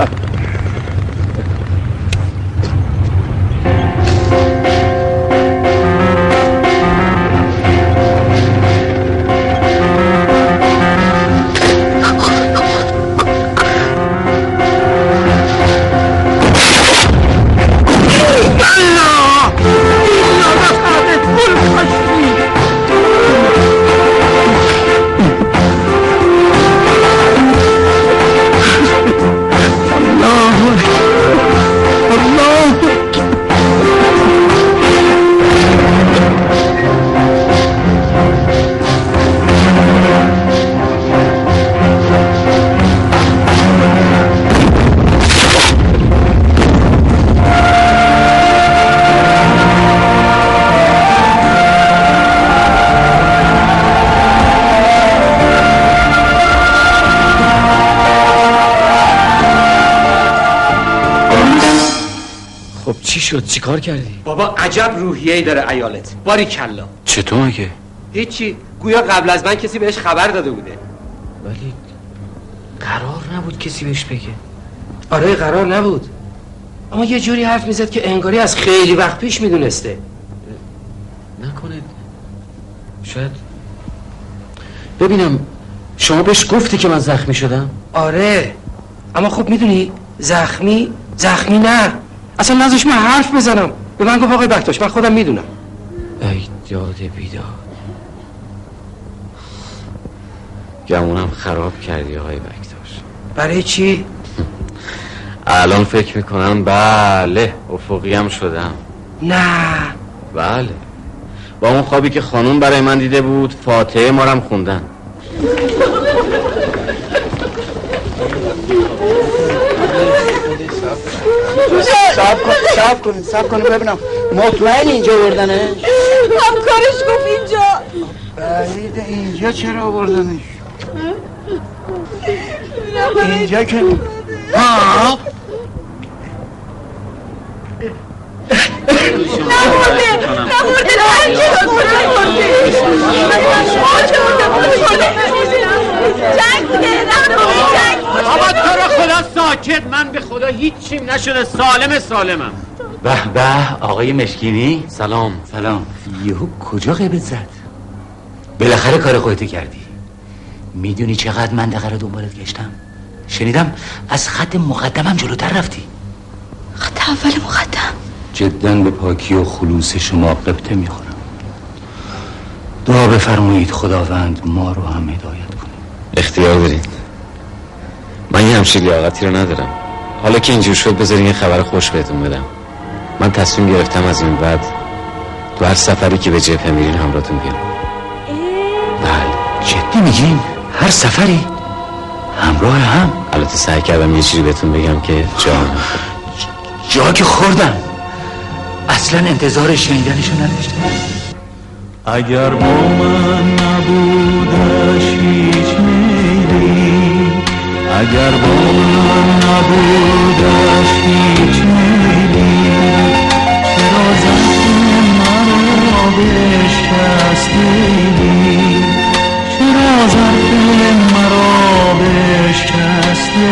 چی شد؟ چیکار کردی؟ بابا عجب روحیه‌ای داره ایالت باری کلا. چطور مگه؟ هیچی. گویا قبل از من کسی بهش خبر داده بوده. ولی قرار نبود کسی بهش بگه. آره قرار نبود. اما یه جوری حرف می‌زد که انگاری از خیلی وقت پیش می‌دونسته. نکنه شاید ببینم شما بهش گفتی که من زخمی شدم؟ آره. اما خب می‌دونی زخمی زخمی نه. اصلا نذاش من حرف بزنم. به من گفت آقای بکتاش من خودم می‌دونم. ای داد بیداد. گمونم خراب کردی آقای بکتاش برای چی؟ الان فکر می‌کنم بله افقی هم شدم. نه. بله. با اون خوابی که خانوم برای من دیده بود فاتحه ما رو هم خوندن. سب کن سب کنید سب کنید ببینم. مطمئن اینجا بردنش همکارش گفت اینجا. بعید اینجا چرا بردنش اینجا که ها؟ نمورده نمورده جنگ بوده جنگ بابا تو رو خدا ساکت. من به خدا هیچیم نشده. سالم سالمم. به به آقای مشکینی. سلام. سلام. یهو کجا غیبت زد؟ بالاخره کار خودت کردی. می‌دونی چقدر منطقه رو دنبالت گشتم؟ شنیدم از خط مقدمم جلوتر رفتی. خط اول مقدم. جدا به پاکی و خلوص شما قبطه می‌خورم. دعا بفرمایید خداوند ما رو هم هدایت کنه. اختیار دارین من یه همچین لیاقتی رو ندارم. حالا که اینجور شد بذارین یه خبر خوش بهتون بدم. من تصمیم گرفتم از این بعد تو هر سفری که به جبهه میرین همراهتون بیام. بله. جدی میگین؟ هر سفری؟ همراه هم؟ البته سعی کردم یه چیزی بهتون بگم که جا جا که خوردم اصلا انتظار شنیدنشو نداشتم. اگر با من نبودش هیچ میلی اگر با من نبودش هیچ میلی. چرا زخم مرا بشکستیلی چرا زخم مرا بشکستیلی